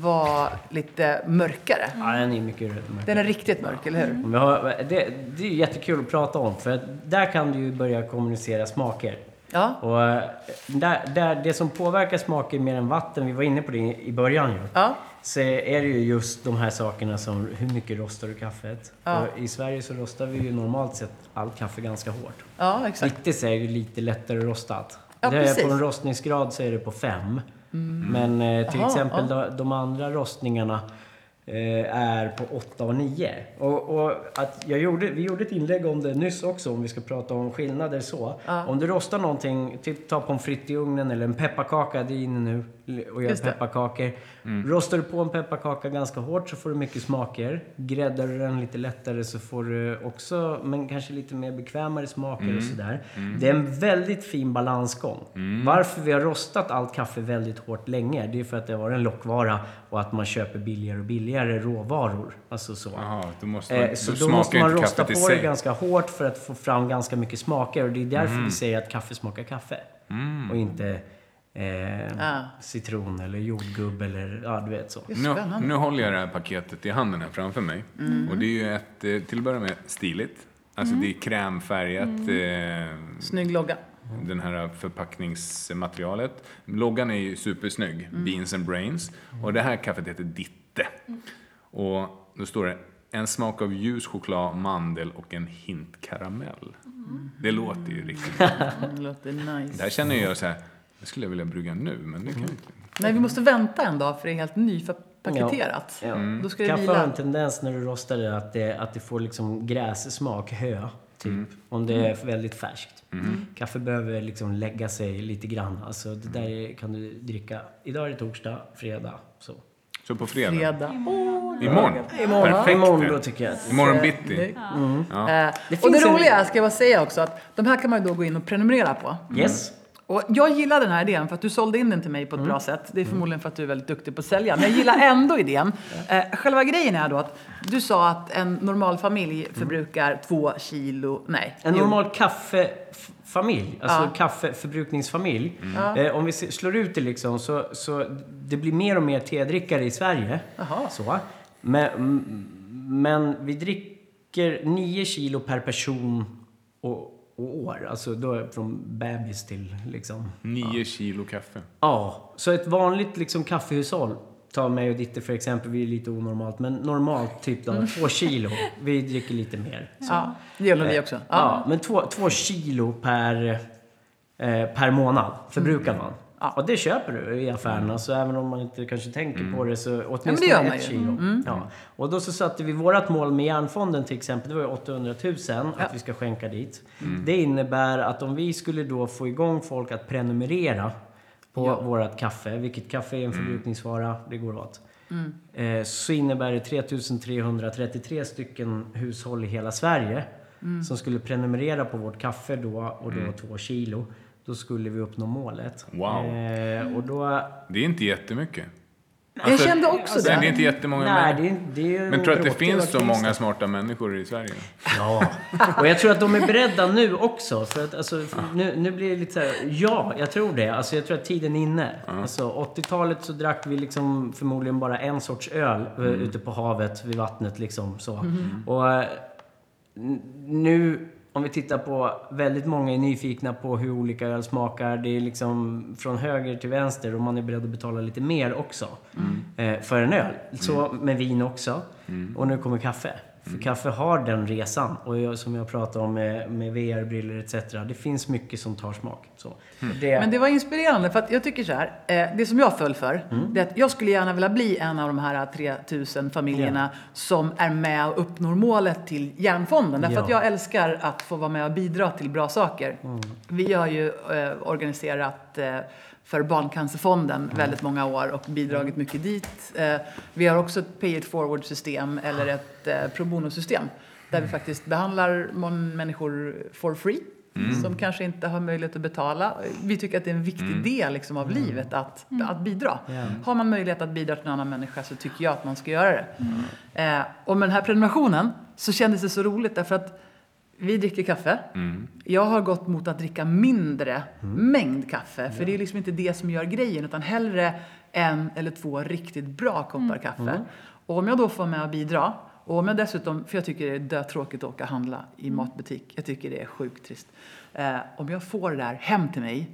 Var lite mörkare. Ja, den är mycket röd. Den är riktigt mörk, eller hur? Har, det, det är jättekul att prata om för där kan du ju börja kommunicera smaker. Ja. Och eh, där, där, det som påverkar smaker mer än vatten, vi var inne på det i början ju. Ja. Så är det ju just de här sakerna som hur mycket rostar du kaffet? Ja. I Sverige så rostar vi ju normalt sett allt kaffe ganska hårt. Ja, exakt. Dittis är ju lite lättare rostat. Ja, det på en rostningsgrad så är det på fem. Men eh, till Jaha, exempel ja. de, de andra rostningarna är på 8 och 9. Och, och att jag gjorde, vi gjorde ett inlägg om det nyss också, om vi ska prata om skillnader så. Ja. Om du rostar någonting, typ ta pommes frites i ugnen eller en pepparkaka, det är inne nu och gör Just pepparkakor. Rostar du på en pepparkaka ganska hårt så får du mycket smaker. Gräddar du den lite lättare så får du också, men kanske lite mer bekvämare smaker och sådär. Det är en väldigt fin balansgång. Varför vi har rostat allt kaffe väldigt hårt länge, det är för att det var en lockvara och att man köper billigare och billigare råvaror. Alltså så. Jaha, då måste Eh, man, så då måste man rosta på det. Mm. ganska hårt för att få fram ganska mycket smaker. Och det är därför vi säger att kaffe smakar kaffe. Och inte eh, Ja. citron eller jordgubb eller ja, du vet så. Nu, nu håller jag det här paketet i handen här framför mig. Och det är ju ett, eh, till att börja med, stiligt. Alltså det är krämfärgat, eh, Snygg logga. den här förpackningsmaterialet. Loggan är ju supersnygg, Beans and Brains. Och det här kaffet heter Ditte. Och då står det en smak av ljus choklad, mandel och en hint karamell. Det låter ju riktigt bra. Det låter nice. Där känner jag så här, det skulle jag vilja brygga nu, men det kan jag inte. Nej, vi måste vänta en dag för det är helt nypaketerat. Ja. Då ska det Kaffe har en vila. tendens när du rostar det att det, att det får liksom grässmak, hö. Typ. Om det är väldigt färskt. Kaffe behöver liksom lägga sig lite grann. Alltså det där kan du dricka. Idag är det torsdag, fredag. Så. Så på fredag? Fredag. Imorgon? Imorgon. Perfekt. Imorgon då tycker jag Imorgon bitti? det- Ja. Eh, Det och det roliga ska jag bara säga också att de här kan man ju då gå in och prenumerera på. Yes. Och jag gillar den här idén för att du sålde in den till mig på ett Mm. bra sätt. Det är förmodligen för att du är väldigt duktig på att sälja. Men jag gillar ändå idén. Eh, själva grejen är då att du sa att en normal familj förbrukar två kilo... Nej. En jo. normal kaffefamilj, alltså Ja. kaffeförbrukningsfamilj. Eh, om vi slår ut det liksom så, så det blir mer och mer tedrickare i Sverige. Så. Men, men vi dricker 9 kilo per person och år. Alltså då från bebis till liksom... Nio kilo kaffe. Ja, så ett vanligt liksom kaffehushåll, ta mig och Ditte för exempel, vi är lite onormalt, men normalt typ då, två kilo. Vi dricker lite mer. Så. Ja, det nog vi också. Ja, Ja. men två, två kilo per, eh, per månad förbrukar man. Ja. Och det köper du i affärerna, så även om man inte kanske tänker på det så åtminstone man ett ju. Mm. kilo. Ja. Och då så satte vi vårt mål med Järnfonden till exempel, det var ju 800 000 att vi ska skänka dit. Det innebär att om vi skulle då få igång folk att prenumerera på Ja. vårt kaffe, vilket kaffe är en förbrukningsvara, det går åt. Mm. Eh, så innebär det 3333 stycken hushåll i hela Sverige Mm. som skulle prenumerera på vårt kaffe då och då två kilo. Då skulle vi uppnå målet. Wow. Eh, och då... Det är inte jättemycket. Jag kände också Alltså, det är det. inte jättemånga Nej, människor. det är, det är Men tror du att det finns så många smarta människor i Sverige? Ja, och jag tror att de är beredda nu också. För att, alltså, för nu, nu blir det lite så här, ja, jag tror det. Alltså, jag tror att tiden är inne. Alltså, 80-talet så drack vi liksom förmodligen bara en sorts öl eh, ute på havet, vid vattnet liksom så. Och eh, nu, om vi tittar på, väldigt många är nyfikna på hur olika öl smakar. Det är liksom från höger till vänster och man är beredd att betala lite mer också. Eh, för en öl. Så med vin också. Och nu kommer kaffe. För kaffe har den resan. Och jag, som jag pratade om med, med VR-briller etc. Det finns mycket som tar smak. Så. Det, Men det var inspirerande för att jag tycker så här. Eh, det som jag föll för, det är att jag skulle gärna vilja bli en av de här 3000 familjerna som är med och uppnår målet till Hjärnfonden. Därför Ja. att jag älskar att få vara med och bidra till bra saker. Vi har ju eh, organiserat eh, för Barncancerfonden väldigt många år och bidragit mycket dit. Eh, vi har också ett pay it forward-system eller ett eh, pro bono-system där vi faktiskt behandlar människor for free som kanske inte har möjlighet att betala. Vi tycker att det är en viktig del liksom, av livet att, att bidra. Har man möjlighet att bidra till en annan människa så tycker jag att man ska göra det. Eh, och med den här prenumerationen så kändes det så roligt därför att vi dricker kaffe. Jag har gått mot att dricka mindre mängd kaffe. För det är liksom inte det som gör grejen. Utan hellre en eller två riktigt bra koppar kaffe. Och om jag då får med och bidra. Och om jag dessutom, för jag tycker det är dötråkigt att åka och handla i matbutik. Jag tycker det är sjukt trist. Eh, om jag får det där hem till mig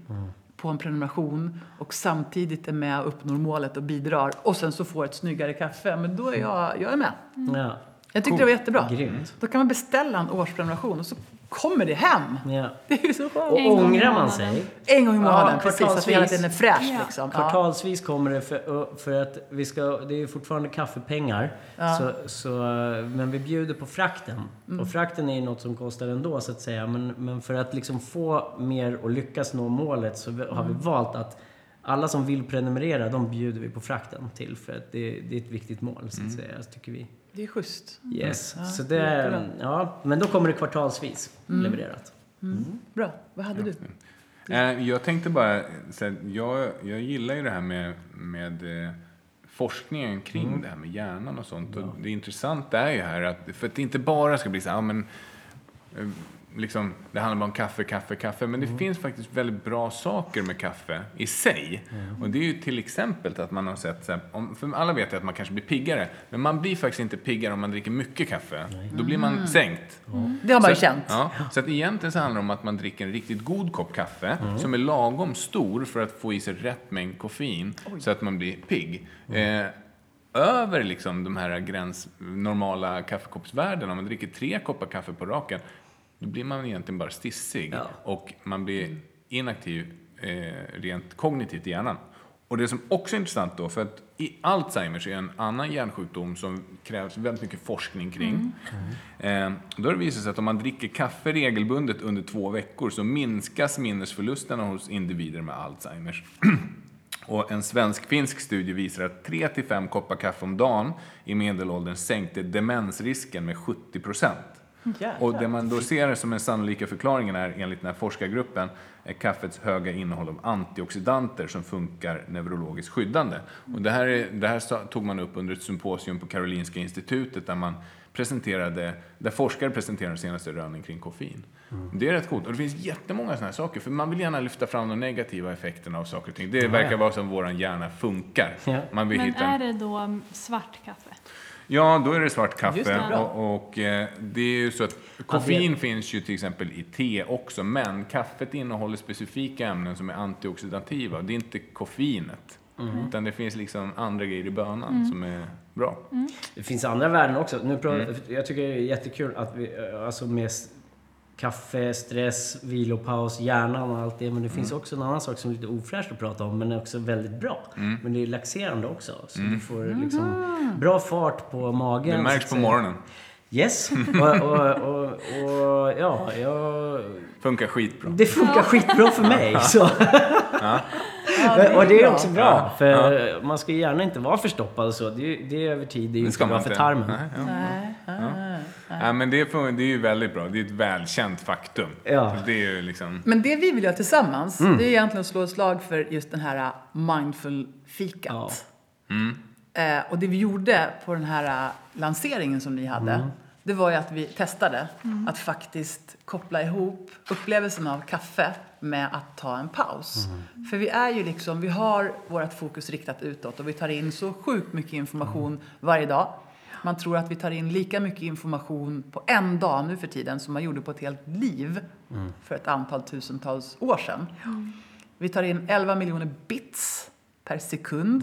på en prenumeration och samtidigt är med och uppnår målet och bidrar och sen så får ett snyggare kaffe, men då är jag, jag är med. ja. Jag tyckte det var jättebra. Grymt. Då kan man beställa en årsprenumeration och så kommer det hem. Ja. Det är ju så Och skönt. I ångrar man sig En gång i månaden, Ja, precis. Så att hela tiden är fräscht Ja. liksom. Ja. Kvartalsvis kommer det för, för att vi ska, det är ju fortfarande kaffepengar. Så, så, men vi bjuder på frakten. Och frakten är ju något som kostar ändå så att säga. Men, men för att liksom få mer och lyckas nå målet så har vi valt att alla som vill prenumerera, de bjuder vi på frakten till. För att det, det är ett viktigt mål så att säga, tycker vi. Det är schysst. Yes. så det, ja, men då kommer det kvartalsvis levererat. Bra. Vad hade du? Eh, Jag tänkte bara, så jag, jag gillar ju det här med, med eh, forskningen kring det här med hjärnan och sånt. Och det intressanta är ju här att, för att det inte bara ska bli så här, ja, men, eh, liksom, det handlar bara om kaffe, kaffe, kaffe. Men det finns faktiskt väldigt bra saker med kaffe i sig. Och det är ju till exempel att man har sett, så här, om, för alla vet ju att man kanske blir piggare. Men man blir faktiskt inte piggare om man dricker mycket kaffe. Då blir man sänkt. Det har man ju Så- känt. Ja, så att egentligen så handlar det om att man dricker en riktigt god kopp kaffe som är lagom stor för att få i sig rätt mängd koffein så att man blir pigg. Eh, över liksom de här gräns, normala kaffekoppsvärdena, om man dricker tre koppar kaffe på raken, då blir man egentligen bara stissig Ja. och man blir inaktiv eh, rent kognitivt i hjärnan. Och det som också är intressant då, för att i Alzheimers är en annan hjärnsjukdom som krävs väldigt mycket forskning kring. Eh, då har det visat sig att om man dricker kaffe regelbundet under två veckor så minskas minnesförlusterna hos individer med Alzheimers. Och en svensk-finsk studie visar att 3-5 koppar kaffe om dagen i medelåldern sänkte demensrisken med 70 procent. Och det man då ser som den sannolika förklaringen är, enligt den här forskargruppen, är kaffets höga innehåll av antioxidanter som funkar neurologiskt skyddande. Och det här, är, det här tog man upp under ett symposium på Karolinska institutet där man presenterade, där forskare presenterade senaste rönen kring koffein. Det är rätt coolt. Och det finns jättemånga sådana här saker, för man vill gärna lyfta fram de negativa effekterna av saker och ting. Det verkar vara som vår hjärna funkar. Ja. Man vill Men hitta är det då svart kaffe? Ja, då är det svart det, kaffe. bra. och och eh, det är ju så att koffein finns ju till exempel i te också, men kaffet innehåller specifika ämnen som är antioxidativa. Det är inte koffeinet. Utan det finns liksom andra grejer i bönan som är bra. Det finns andra värden också. Nu pratar, Jag tycker det är jättekul att vi, eh, alltså med kaffe, stress, vilopaus, hjärnan och allt det. Men det finns också en annan sak som är lite ofräscht att prata om, men är också väldigt bra. Men det är laxerande också. Så du får liksom bra fart på magen. Det märks på morgonen. Yes. Och, och, och, och ja, jag, Funkar skitbra. det funkar skitbra för mig. Så. och det är också bra, för man ska gärna inte vara förstoppad och så. Det är, det är över tid, det är ju Det inte bra för tarmen. Nej, ja. Men det, är, det är ju väldigt bra. Det är ett välkänt faktum. Ja. Det är ju liksom... Men det vi vill göra tillsammans, Mm. det är egentligen att slå ett slag för just den här mindful-fikat. Ja. Eh, och det vi gjorde på den här eh, lanseringen som ni hade, det var ju att vi testade att faktiskt koppla ihop upplevelsen av kaffe med att ta en paus. För vi är ju liksom, vi har vårt fokus riktat utåt och vi tar in så sjukt mycket information varje dag. Man tror att vi tar in lika mycket information på en dag nu för tiden som man gjorde på ett helt liv för ett antal tusentals år sedan. Vi tar in 11 miljoner bits per sekund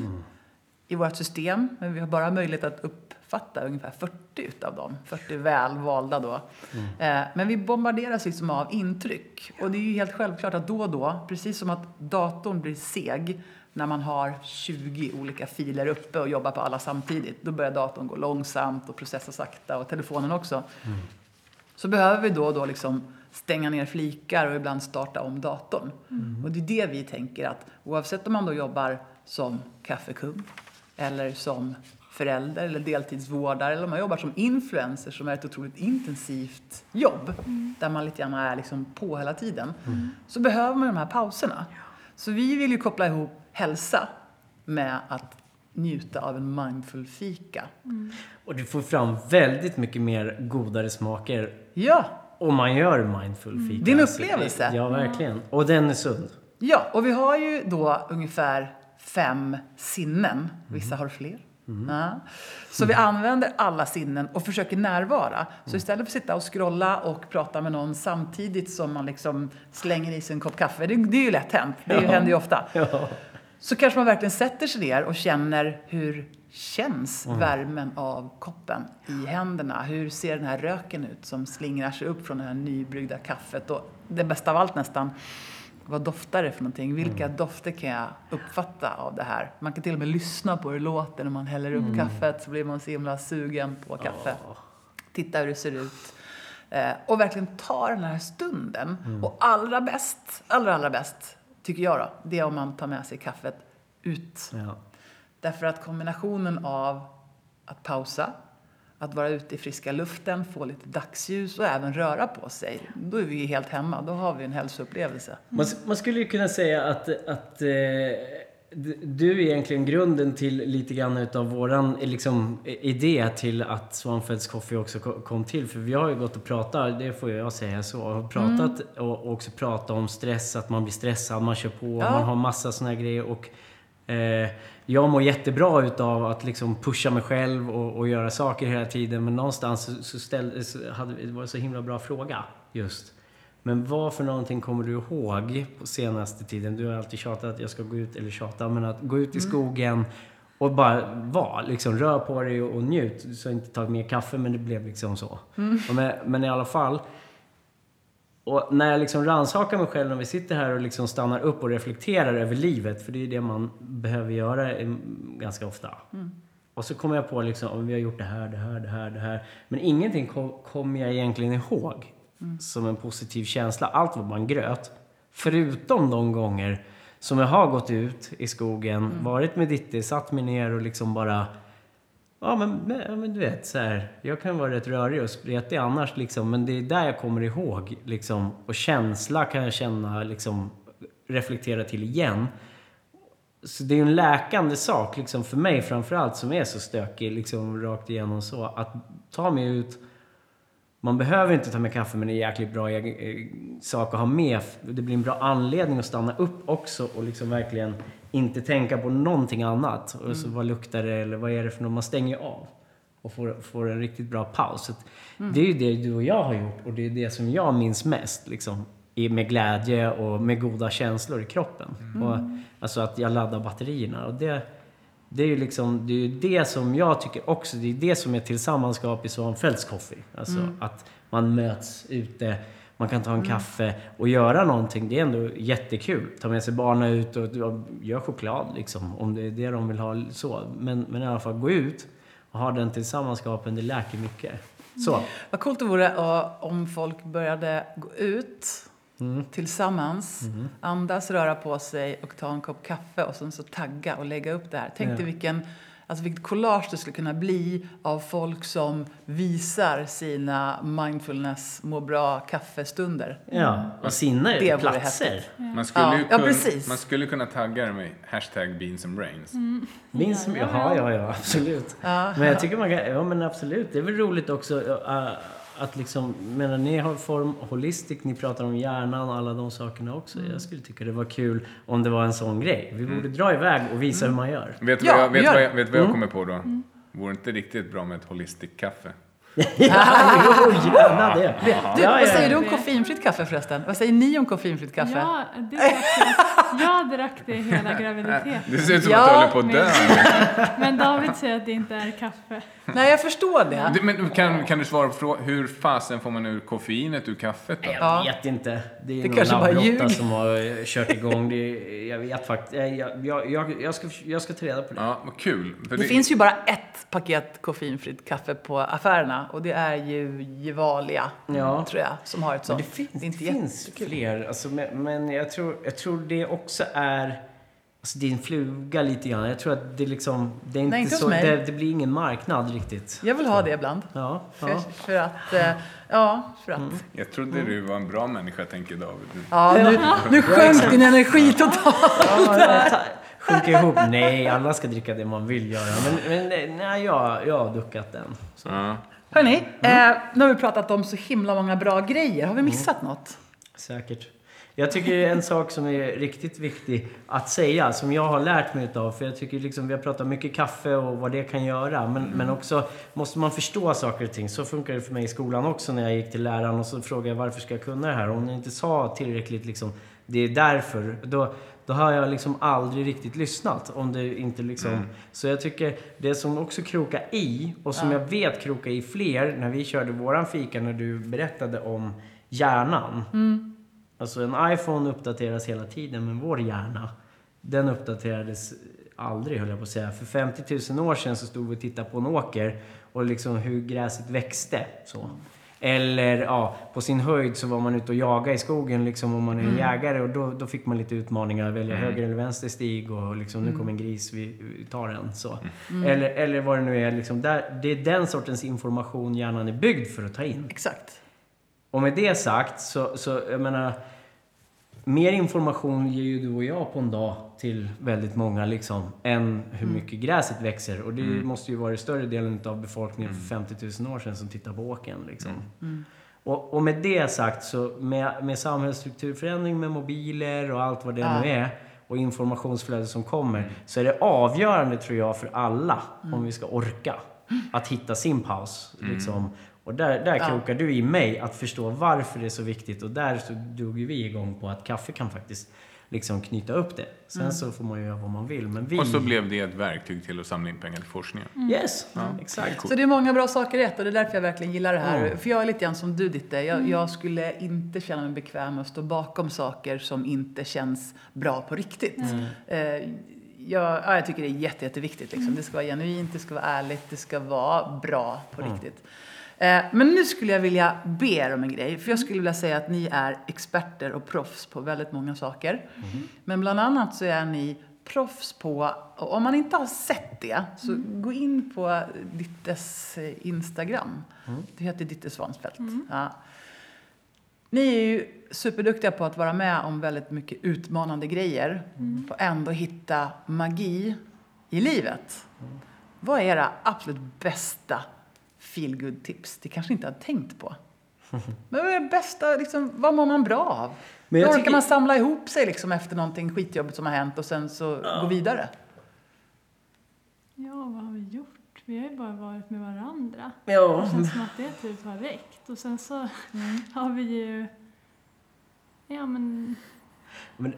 i vårt system, men vi har bara möjlighet att uppfatta ungefär 40 utav dem. 40 väl valda då. Eh, men vi bombarderas liksom av intryck. Och det är ju helt självklart att då och då, precis som att datorn blir seg när man har 20 olika filer uppe och jobbar på alla samtidigt, då börjar datorn gå långsamt och processa sakta och telefonen också. Så behöver vi då och då liksom stänga ner flikar och ibland starta om datorn. Och det är det vi tänker att oavsett om man då jobbar som kaffekund eller som förälder eller deltidsvårdare eller om man jobbar som influencer som är ett otroligt intensivt jobb där man lite grann är liksom på hela tiden. Så behöver man de här pauserna. Så vi vill ju koppla ihop hälsa med att njuta av en mindful fika. Och du får fram väldigt mycket mer godare smaker Ja, om man gör mindful fika. Det är en Alltså, upplevelse. Ja, verkligen. Och den är sund. Ja, och vi har ju då ungefär fem sinnen. Vissa har fler. Ja. Så vi använder alla sinnen och försöker närvara. Så istället för att sitta och scrolla och prata med någon samtidigt som man liksom slänger i sig en kopp kaffe, det, det är ju lätt hänt, det händer ju ofta. Ja. Så kanske man verkligen sätter sig ner och känner hur känns värmen av koppen i händerna? Hur ser den här röken ut som slingrar sig upp från det här nybryggda kaffet? Och det bästa av allt nästan, vad doftar det för någonting? Vilka dofter kan jag uppfatta av det här? Man kan till och med lyssna på hur det låter när man häller upp kaffet så blir man så himla sugen på kaffe. Titta hur det ser ut. Eh, och verkligen ta den här stunden. Och allra bäst, allra, allra bäst, tycker jag då, det är om man tar med sig kaffet ut. Ja. Därför att kombinationen av att pausa, att vara ute i friska luften, få lite dagsljus och även röra på sig. Då är vi ju helt hemma. Då har vi en hälsoupplevelse. Man, man skulle ju kunna säga att, att eh, du är egentligen grunden till lite grann utav våran eh, liksom, idé till att Svanfeldts Coffee också ko- kom till. För vi har ju gått och pratat, det får jag säga så, och pratat och också pratat om stress, att man blir stressad, man kör på, Ja. man har massa såna här grejer. Och, eh, jag mår jättebra utav att liksom pusha mig själv och, och göra saker hela tiden. Men någonstans så, ställ, så hade det var en så himla bra fråga just. Men vad för någonting kommer du ihåg på senaste tiden? Du har alltid tjatat att jag ska gå ut, eller tjata, men att gå ut i skogen och bara vara, liksom rör på dig och, och njut. Du sa inte ta mer kaffe, men det blev liksom så. Och Men, men i alla fall. Och när jag liksom rannsakar mig själv när vi sitter här och liksom stannar upp och reflekterar över livet, för det är det man behöver göra eh, ganska ofta. Och så kommer jag på liksom, om vi har gjort det här, det här, det här, det här. Men ingenting kom- kommer jag egentligen ihåg som en positiv känsla. Allt var bara en gröt. Förutom de gånger som jag har gått ut i skogen, varit med Ditte, satt mig ner och liksom bara Ja men, men, ja, men du vet så här, jag kan vara rätt rörig och spretig annars liksom, men det är där jag kommer ihåg liksom. Och känsla kan jag känna liksom, reflektera till igen. Så det är ju en läkande sak liksom för mig framförallt som är så stökig liksom rakt igenom så. Att ta mig ut, man behöver inte ta med kaffe men det är en jäkligt bra eh, sak att ha med. Det blir en bra anledning att stanna upp också och liksom verkligen inte tänka på någonting annat. Och så vad luktar det eller vad är det för något? Man stänger av och får, får en riktigt bra paus. Att Det är ju det du och jag har gjort och det är det som jag minns mest. Liksom, med glädje och med goda känslor i kroppen. Och, alltså att jag laddar batterierna. Och det, det är ju liksom, det är det som jag tycker också, det är det som är tillsammanskap i Svanfeldts Coffee. Alltså att man möts ute, man kan ta en kaffe och göra någonting. Det är ändå jättekul. Ta med sig barnen ut och och gör choklad liksom, om det är det de vill ha så. Men, men i alla fall gå ut och ha den tillsammanskapen, det läker mycket. Så. Vad coolt det vore om folk började gå ut tillsammans, andas, röra på sig och ta en kopp kaffe och sen så tagga och lägga upp det här. Tänk Ja. dig vilken Alltså vilket collage det skulle kunna bli av folk som visar sina mindfulness, må bra kaffestunder. Ja, och sina Det platser. Man skulle, Ja, ju ja, kun- precis. man skulle kunna tagga det med hashtag beans and brains. Minns som, ja, ja, ja, absolut. Men jag tycker man kan, ja men absolut. Det är väl roligt också äh, att liksom, menar ni har form holistic, ni pratar om hjärnan och alla de sakerna också. Jag skulle tycka det var kul om det var en sån grej. Vi borde dra iväg och visa hur man gör. Vet du Ja, vad, jag, vet vad, det. jag, vet vad jag kommer på då? Vore inte riktigt bra med ett holistic kaffe? Ja, jo, gärna det. Du, ja, vad ja, säger du ja. om koffeinfritt kaffe förresten? Vad säger ni om koffeinfritt kaffe? Ja, det drack jag. Jag drack det hela graviditeten. Det ser ut som Ja, att du håller på att dö. Men David säger att det inte är kaffe. Nej, jag förstår det. Du, Men kan, kan du svara på frågan, hur fasen får man ur koffeinet ur kaffet då? Jag vet inte. Det är Det någon ljug. som har kört igång det. Jag vet faktiskt. Jag, jag, jag, jag, ska, jag ska ta reda på det. Ja, vad kul. För Det finns ju bara ett paket koffeinfritt kaffe på affärerna och det är ju Gevalia, Ja. tror jag, som har ett Men sånt. det finns, det inte finns jättekul. fler. Alltså, men men jag, tror, jag tror det också är... Alltså det är en fluga lite grann. Jag tror att det liksom... Det, är inte Nej, inte så, det, det blir ingen marknad riktigt. Jag vill ha det ibland. Ja, För, ja. för att, eh, ja, för att. Jag trodde du var en bra människa, tänker David. Du- Ja, nu, nu sjönk din energi totalt. ja jag ta- Sjunker ihop. Nej, alla ska dricka det man vill göra. Men, men nej, jag, jag har duckat den. Så. Ja. Hörni, eh, nu har vi pratat om så himla många bra grejer. Har vi missat något? Säkert. Jag tycker en sak som är riktigt viktig att säga, som jag har lärt mig utav, för jag tycker liksom, vi har pratat mycket kaffe och vad det kan göra, men, men också måste man förstå saker och ting. Så funkar det för mig i skolan också när jag gick till läraren och så frågade jag varför ska jag kunna det här? Om ni inte sa tillräckligt liksom, det är därför, då, då har jag liksom aldrig riktigt lyssnat. Om det inte liksom... Så jag tycker det som också krokar i, och som jag vet krokar i fler, när vi körde våran fika, när du berättade om hjärnan. Alltså en iPhone uppdateras hela tiden, men vår hjärna, den uppdaterades aldrig höll jag på att säga. För 50 000 år sedan så stod vi och tittade på en åker och liksom hur gräset växte. Så. Eller ja, på sin höjd så var man ute och jagade i skogen liksom om man är en jägare och då, då fick man lite utmaningar att välja höger eller vänster stig och liksom nu kommer en gris, vi, vi tar den. Så. Eller, eller vad det nu är. Liksom, där, det är den sortens information hjärnan är byggd för att ta in. Exakt. Och med det sagt så, så jag menar, mer information ger ju du och jag på en dag till väldigt många liksom, än hur mycket gräset växer. Och det måste ju vara större delen av befolkningen för 50 000 år sedan som tittar på åkern. Liksom. Och, och med det sagt så med, med samhällsstrukturförändring med mobiler och allt vad det Ja. nu är och informationsflödet som kommer så är det avgörande tror jag för alla om vi ska orka att hitta sin paus. Liksom. Och där, där Ja. krokar du i mig att förstå varför det är så viktigt och där så drog ju vi igång på att kaffe kan faktiskt liksom knyta upp det. Sen så får man ju göra vad man vill. Men vi... Och så blev det ett verktyg till att samla in pengar till forskningen. Yes, exakt. Så det är många bra saker i ett och det är därför jag verkligen gillar det här. Mm. För jag är lite grann som du Ditte. Jag, jag skulle inte känna mig bekväm med att stå bakom saker som inte känns bra på riktigt. Eh, jag, ja, jag tycker det är jätte, jätteviktigt. Liksom. Det ska vara genuint, det ska vara ärligt, det ska vara bra på riktigt. Eh, men nu skulle jag vilja be er om en grej. För jag skulle vilja säga att ni är experter och proffs på väldigt många saker. Men bland annat så är ni proffs på, och om man inte har sett det, så gå in på Dittes eh, Instagram. Det heter Ditte Svansfält. Ja. Ni är ju superduktiga på att vara med om väldigt mycket utmanande grejer och ändå hitta magi i livet. Vad är era absolut bästa feelgood tips? Det kanske inte har tänkt på. Men vad är bästa, liksom, vad mår man bra av? Men Hur jag orkar tycker- man samla ihop sig liksom efter någonting skitjobbigt som har hänt och sen så gå vidare? Ja, vad har vi gjort? Vi har ju bara varit med varandra. Ja. Det känns som att det typ har räckt. Och sen så har vi ju... Ja, men... Men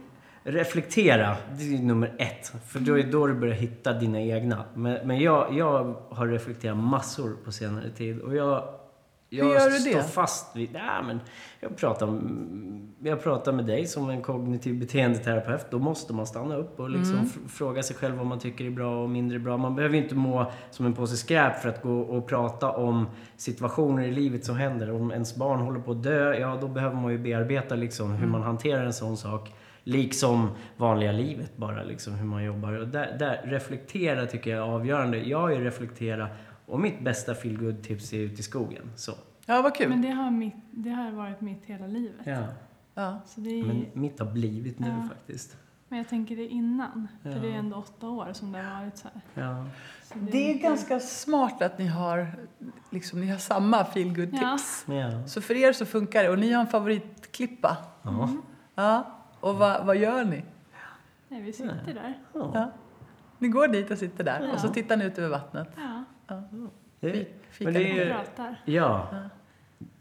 reflektera, det är nummer ett. För då är då du börjar hitta dina egna. Men, men jag, jag har reflekterat massor på senare tid. Och jag, jag Hur gör du står det? fast vid... Nej, men jag, pratar, jag pratar med dig som en kognitiv beteendeterapeut. Då måste man stanna upp och liksom Mm. fr- fråga sig själv vad man tycker är bra och mindre bra. Man behöver inte må som en påse skräp för att gå och prata om situationer i livet som händer. Om ens barn håller på att dö, ja då behöver man ju bearbeta liksom hur man hanterar en sån sak. Liksom vanliga livet bara, liksom hur man jobbar. Och där, där reflektera tycker jag är avgörande. Jag ju reflektera och mitt bästa feel tips är ut i skogen. Så. Ja, vad kul. Men det har, mitt, det har varit mitt hela livet. Ja. Ja. Så det är, Men men, mitt har blivit nu Ja. faktiskt. jag tänker det innan. För Ja. det är ändå åtta år som det har varit så här. Ja. Så Det är inte- ganska smart att ni har, liksom, ni har samma feel tips. Ja. Så för er så funkar det. Och ni har en favoritklippa. Ja. Ja. Och vad, vad gör ni? Nej, vi sitter där. Ja. Ja. Ni går dit och sitter där och så Ja. tittar ni ut över vattnet. Ja, Det, Fik, men fikar det är ni. ju- pratar. ja.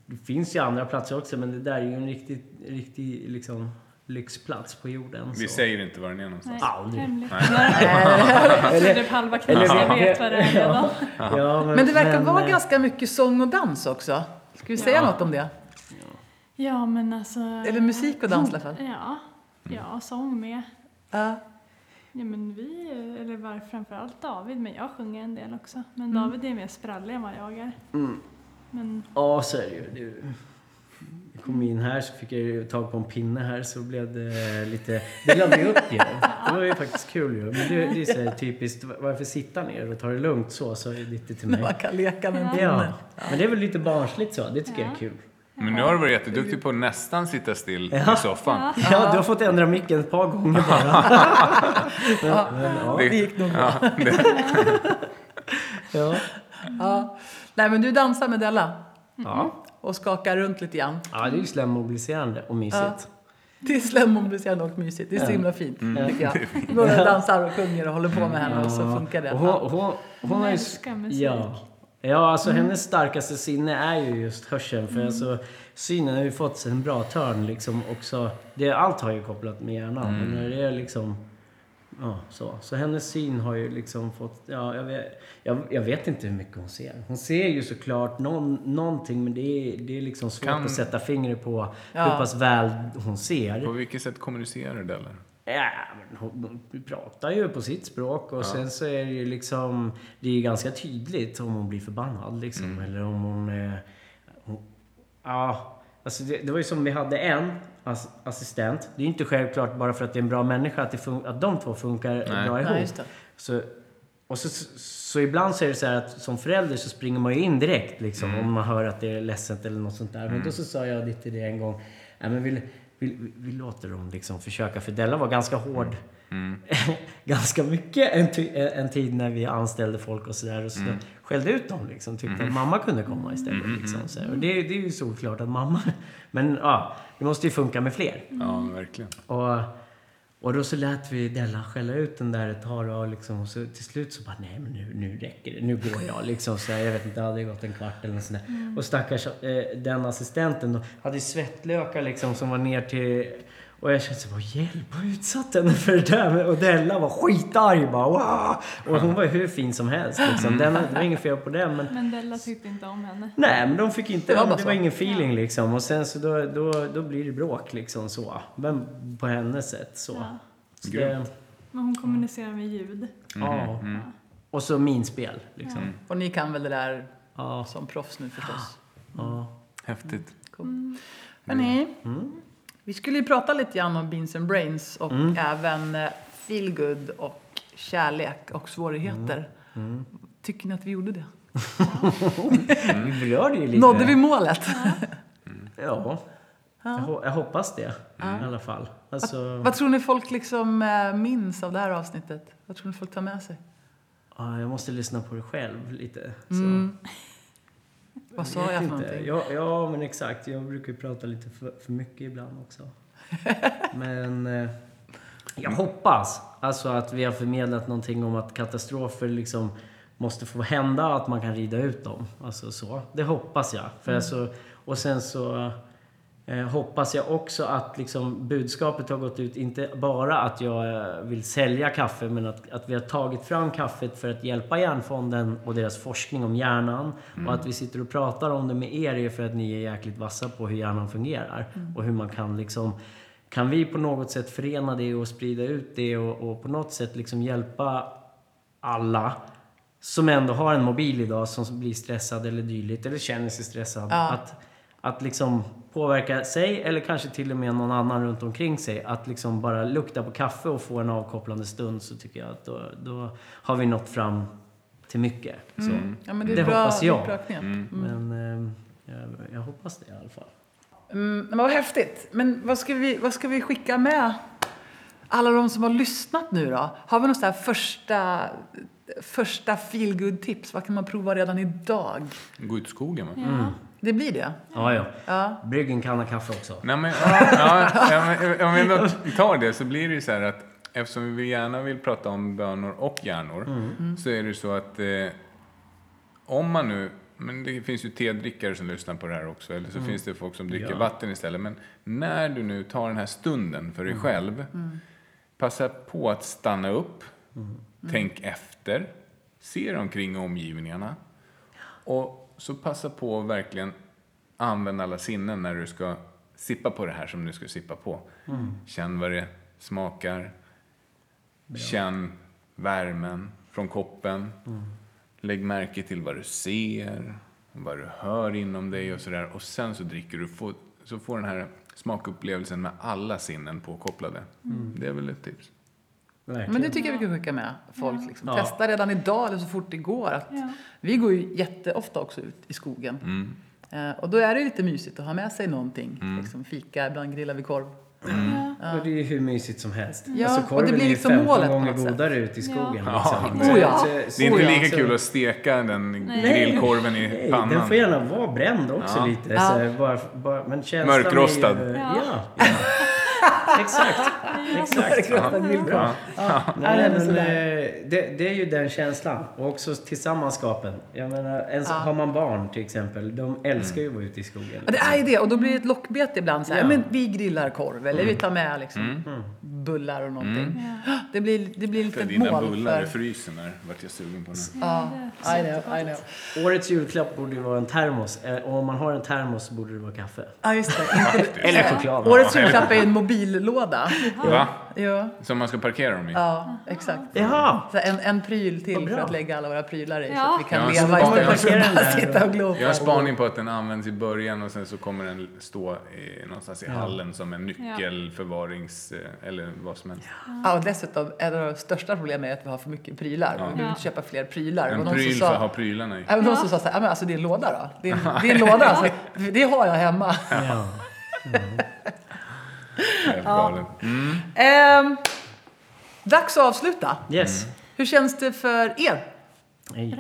Det finns ju andra platser också, men det där är ju en riktig, riktig liksom, lyxplats på jorden. Vi så. säger inte var den är någonstans. Nej, Aldrig. hemligt. Jag tror typ halva klassen vet vad det är redan. Ja, Men det verkar vara eh, ganska mycket sång och dans också. Ska vi säga Ja. något om det? Ja, men alltså... Eller musik och dans i alla fall. Ja, ja sång med. Ja. Ja, men vi, eller var framförallt David, men jag sjunger en del också. Men Mm. David är mer sprallig än vad jag är. Mm. Men Ja, så är det ju. Jag kom in här så fick jag ju tag på en pinne här så blev det lite... Det laddade ju upp ju. Det var ju faktiskt kul ju. Men det, det är så här typiskt, varför sitta ner och ta det lugnt så, så är det lite till När mig. man kan leka med en Ja. pinne. Ja, men det är väl lite barnsligt så. Det tycker jag är kul. Men nu har du varit jätteduktig på att nästan sitta still Ja. i soffan. Ja, du har fått ändra micken ett par gånger bara. Ja, ja. det gick nog bra. Ja, det, Ja. Ja. Nej, men du dansar med Della Ja. och skakar runt lite grann. ja, det är ju slemmobiliserande och mysigt. Det är slemmobiliserande och mysigt. Det är så himla fint, Mm. tycker jag. Går och dansar och sjunger och håller på med henne och så funkar det. Och hon, hon, hon, hon har ju... älskar musik. Ja. Ja, alltså hennes starkaste sinne är ju just hörseln. För alltså, synen har ju fått en bra törn liksom också. Det, allt har ju kopplat med hjärnan. Men när det är liksom... Ja, så. Så hennes syn har ju liksom fått... Ja, jag vet, jag, jag vet inte hur mycket hon ser. Hon ser ju såklart någon, någonting men det är, det är liksom svårt Kan- att sätta fingret på Ja. hur pass väl hon ser. på vilket sätt kommunicerar du eller? Ja, men hon, hon pratar ju på sitt språk och sen så är det ju liksom... Det är ju ganska tydligt om hon blir förbannad liksom. Eller om hon... Eh, hon ja, alltså det, det var ju som vi hade en ass, assistent. Det är ju inte självklart bara för att det är en bra människa att, det fun- att de två funkar Nej. bra ihop. Nej, just det. Så, och så, så, så ibland så är det så här att som förälder så springer man ju in direkt liksom om man hör att det är ledset eller något sånt där. Men då så sa jag det till det en gång. Nej, men vi, vi, vi låter dem liksom försöka. För Della var ganska hård. ganska mycket en, en tid när vi anställde folk och sådär. Och så skällde ut dem liksom. Tyckte att mamma kunde komma istället. Liksom, så. här. Och det, det är ju såklart att mamma... Men ja, det måste ju funka med fler. Ja, verkligen. Och, och då så lät vi Della skälla ut den där ett tag och, liksom, och så till slut så bara, nej men nu, nu räcker det, nu går jag liksom. Så jag vet inte, det hade gått en kvart eller något sånt där. Och stackars eh, den assistenten då, hade ju svettlökar liksom som var ner till och jag kände så bara, hjälp, vad utsatt henne för det där. Och Della var skitarg bara, wow! Och hon var ju hur fin som helst liksom. Den, det var inget fel på den men Men Della tyckte inte om henne. Nej, men de fick inte... Det var Det var, ingen feeling liksom. Och sen så då, då, då blir det bråk liksom så. Men på hennes sätt så. Ja. så det. Men hon kommunicerar med ljud. ja. Och så minspel liksom. Och ni kan väl det där Ja. som proffs nu förstås? ja. Häftigt. Cool. Hörrni, vi skulle ju prata lite grann om beans and brains och även eh, feel good och kärlek och svårigheter. Tycker ni att vi gjorde det? Vi berörde ju lite. Nådde vi målet? Ja. Jag, ho- jag hoppas det. I alla fall. Alltså, Vad tror ni folk liksom eh, minns av det här avsnittet? Vad tror ni folk tar med sig? ja, jag måste lyssna på det själv lite. Mm. Vad sa vet jag för inte. någonting? Ja, ja, men exakt. Jag brukar ju prata lite för, för mycket ibland också. men eh, jag hoppas alltså att vi har förmedlat någonting om att katastrofer liksom måste få hända, att man kan rida ut dem. Alltså så. Det hoppas jag. För alltså, och sen så eh, hoppas jag också att liksom, budskapet har gått ut, inte bara att jag eh, vill sälja kaffe, men att, att vi har tagit fram kaffet för att hjälpa Hjärnfonden och deras forskning om hjärnan. Och att vi sitter och pratar om det med er är för att ni är jäkligt vassa på hur hjärnan fungerar. Och hur man kan liksom kan vi på något sätt förena det och sprida ut det och, och på något sätt liksom hjälpa alla som ändå har en mobil idag som blir stressad eller dylikt eller känner sig stressad. Ja. Att, att liksom påverka sig eller kanske till och med någon annan runt omkring sig. Att liksom bara lukta på kaffe och få en avkopplande stund så tycker jag att då, då har vi nått fram till mycket. Så. Ja, men det är Det bra, hoppas det jag. bra knep. Men eh, jag, jag hoppas det i alla fall. Mm, men vad häftigt. Men vad ska, vi, vad ska vi skicka med alla de som har lyssnat nu då? Har vi något så här första, första feel tips Vad kan man prova redan idag? Gå ut i skogen va? Ja. Det blir det? Ja, ja. Ja. Brygg en kanna kaffe också. Nej, men, ja, ja, men, om vi ändå tar det så blir det ju så här att eftersom vi gärna vill prata om bönor och hjärnor så är det så att eh, om man nu, men det finns ju tedrickare som lyssnar på det här också, eller så finns det folk som dricker Ja. vatten istället. Men när du nu tar den här stunden för dig själv, passa på att stanna upp, tänk efter, se dig omkring omgivningarna och så passa på att verkligen använda alla sinnen när du ska sippa på det här som du ska sippa på. Känn vad det smakar. Känn värmen från koppen. Lägg märke till vad du ser, vad du hör inom dig och sådär. Och sen så dricker du, så får den här smakupplevelsen med alla sinnen påkopplade. Det är väl ett tips. Verkligen. Men det tycker jag vi kan skicka med folk. Liksom. Ja. Testa redan idag eller så fort det går. Att Ja. Vi går ju jätteofta också ut i skogen. Mm. Eh, och då är det lite mysigt att ha med sig någonting. Liksom fika, ibland grillar vi korv. Ja. Och det är ju hur mysigt som helst. Ja, alltså, och det blir är ju liksom 15 målet gånger godare ute i skogen. Ja. Liksom. Oh ja. Så- Det är inte ja. lika så- kul att steka den Nej. grillkorven i Nej, den pannan. får gärna vara bränd också Ja. lite. Ja. Så bara, bara, men Mörkrostad. Är ju, Ja. ja. ja. Exakt. Exakt. Ja. Nej, men det, det är ju den känslan. Och också tillsammanskapen. Jag menar, ens, Ja. har man barn till exempel, de älskar ju att vara ute i skogen. Ja, det är ju det. Och då blir det ett lockbete ibland. Så här, Ja. men vi grillar korv eller Mm. vi tar med liksom, bullar och någonting. Ja. Det, blir, det blir För lite dina mål bullar i för... frysen där vart jag sugen på nu. Ja, I know. I know. Årets julklapp borde ju vara en termos. Eh, Och om man har en termos borde det vara kaffe. Ja, just det. Eller choklad. Årets julklapp är en mobillåda. Va? Ja, Som man ska parkera dem i? ja exakt. Jaha! Så en, en pryl till för att lägga alla våra prylar i. Så Ja. att vi kan Ja, leva så istället parkera för att sitta och glo på. Jag har spaning på att den används i början och sen så kommer den stå i, någonstans i hallen som en nyckelförvarings... eh, Eller vad som helst. Ja, och dessutom, ett av de största problemen är att vi har för mycket prylar. Vi vill Ja. inte köpa fler prylar. En någon pryl sa- för att ha prylarna i. Ja, men någon som sa så här, "Ja, men alltså det är en låda då. Det är det är en låda alltså. Det har jag hemma. Ja. Mm. Ehm, dags att avsluta. Yes. Hur känns det för er? Hej.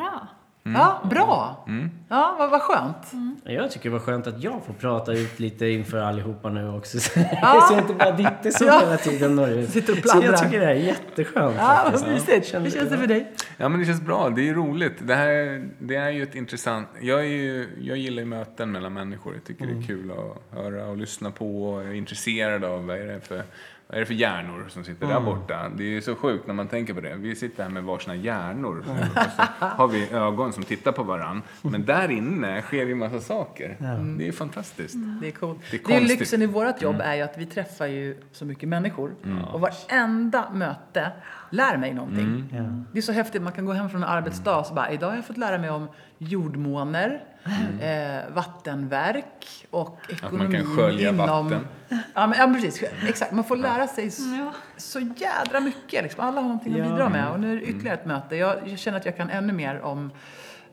Bra. Ja, bra. Ja, vad, vad skönt. Jag tycker det var skönt att jag får prata ut lite inför allihopa nu också. Ja. Så inte bara Ditte som Ja. hela tiden når ut. Sitter och Så jag tycker det här är jätteskönt Ja, faktiskt. vad mysigt. Hur känns det för dig? Ja, men det känns bra. Det är roligt. Det, här, det är ju ett intressant... Jag, är ju, jag gillar ju möten mellan människor. Jag tycker det är kul att höra och lyssna på. Och jag är intresserad av vad är det för, vad är det för hjärnor som sitter där borta. Det är så sjukt när man tänker på det. Vi sitter här med varsina hjärnor. Och så har vi ögon som tittar på varann. Men där inne sker ju massa saker. Det är fantastiskt. Det är coolt. Det är Det är lyxen i vårt jobb är ju att vi träffar ju så mycket människor. Och varenda möte lär mig någonting. Ja. Det är så häftigt, man kan gå hem från en arbetsdag och så bara, idag har jag fått lära mig om jordmåner, eh, vattenverk och ekonomin man kan skölja inom... vatten. Ja, men, ja, precis. Exakt. Man får lära sig så, Ja. så jädra mycket. Liksom. Alla har någonting att Ja. bidra med. Och nu är det ytterligare ett möte. Jag, jag känner att jag kan ännu mer om,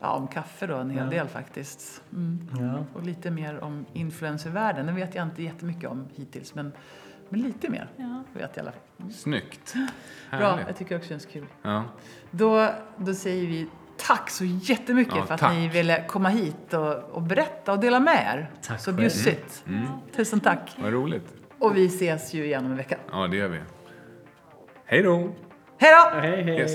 ja, om kaffe då, en hel del faktiskt. Mm. Ja. Och lite mer om influencervärlden. Den vet jag inte jättemycket om hittills, men, men lite mer Ja. vet jag i alla fall. Snyggt. Bra, Härligt. jag tycker också det känns kul. Ja. Då, då säger vi tack så jättemycket Ja, för att tack. ni ville komma hit och, och berätta och dela med er. Tack så bjussigt. Tusen tack. Vad roligt. Och vi ses ju igen om en vecka. Ja, det gör vi. Hej då! Hej då! Hej, hej. Yes.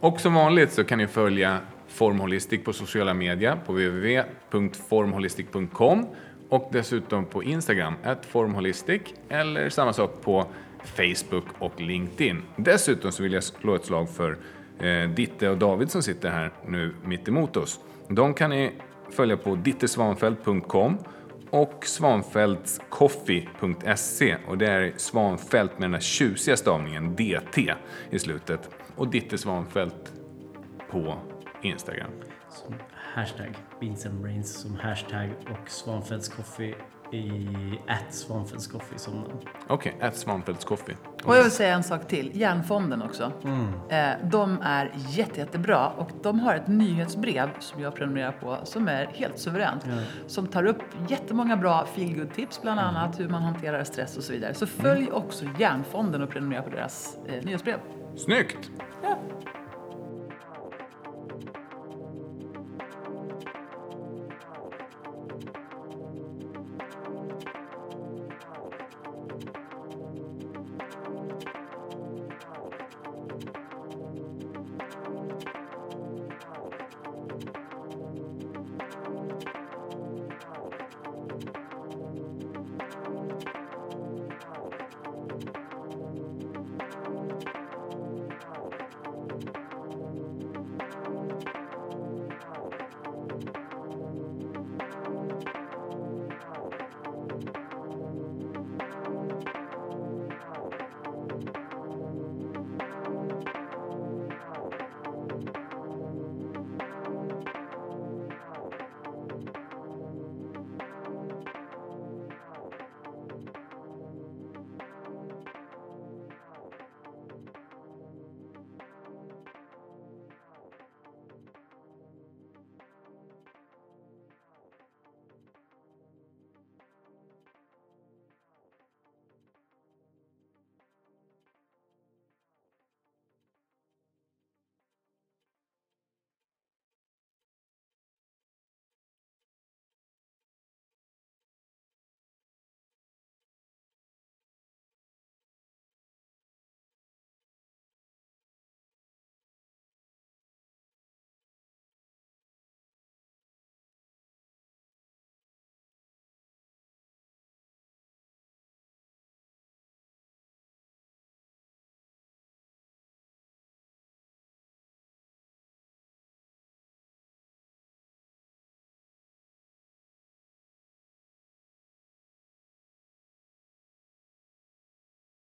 Och som vanligt så kan ni följa Formholistic på sociala medier på www.formholistic.com och dessutom på Instagram, formholistic eller samma sak på Facebook och LinkedIn. Dessutom så vill jag slå ett slag för Eh, Ditte och David som sitter här nu mitt emot oss. De kan ni följa på dittesvanfält.com och svanfältscoffee.se och det är Svanfält med den här tjusiga stavningen DT i slutet och Ditte Svanfält på Instagram. Som hashtag Beans and Brains som hashtag och Svanfälts Coffee i at Svanfeldts Coffee som namn. Okej, at Svanfeldts Coffee. Och jag vill säga en sak till. Järnfonden också. Eh, de är jätte, jättebra och de har ett nyhetsbrev som jag prenumererar på som är helt suveränt. Som tar upp jättemånga bra feelgood tips bland annat hur man hanterar stress och så vidare. Så följ också Järnfonden och prenumerera på deras eh, nyhetsbrev. Snyggt! Ja.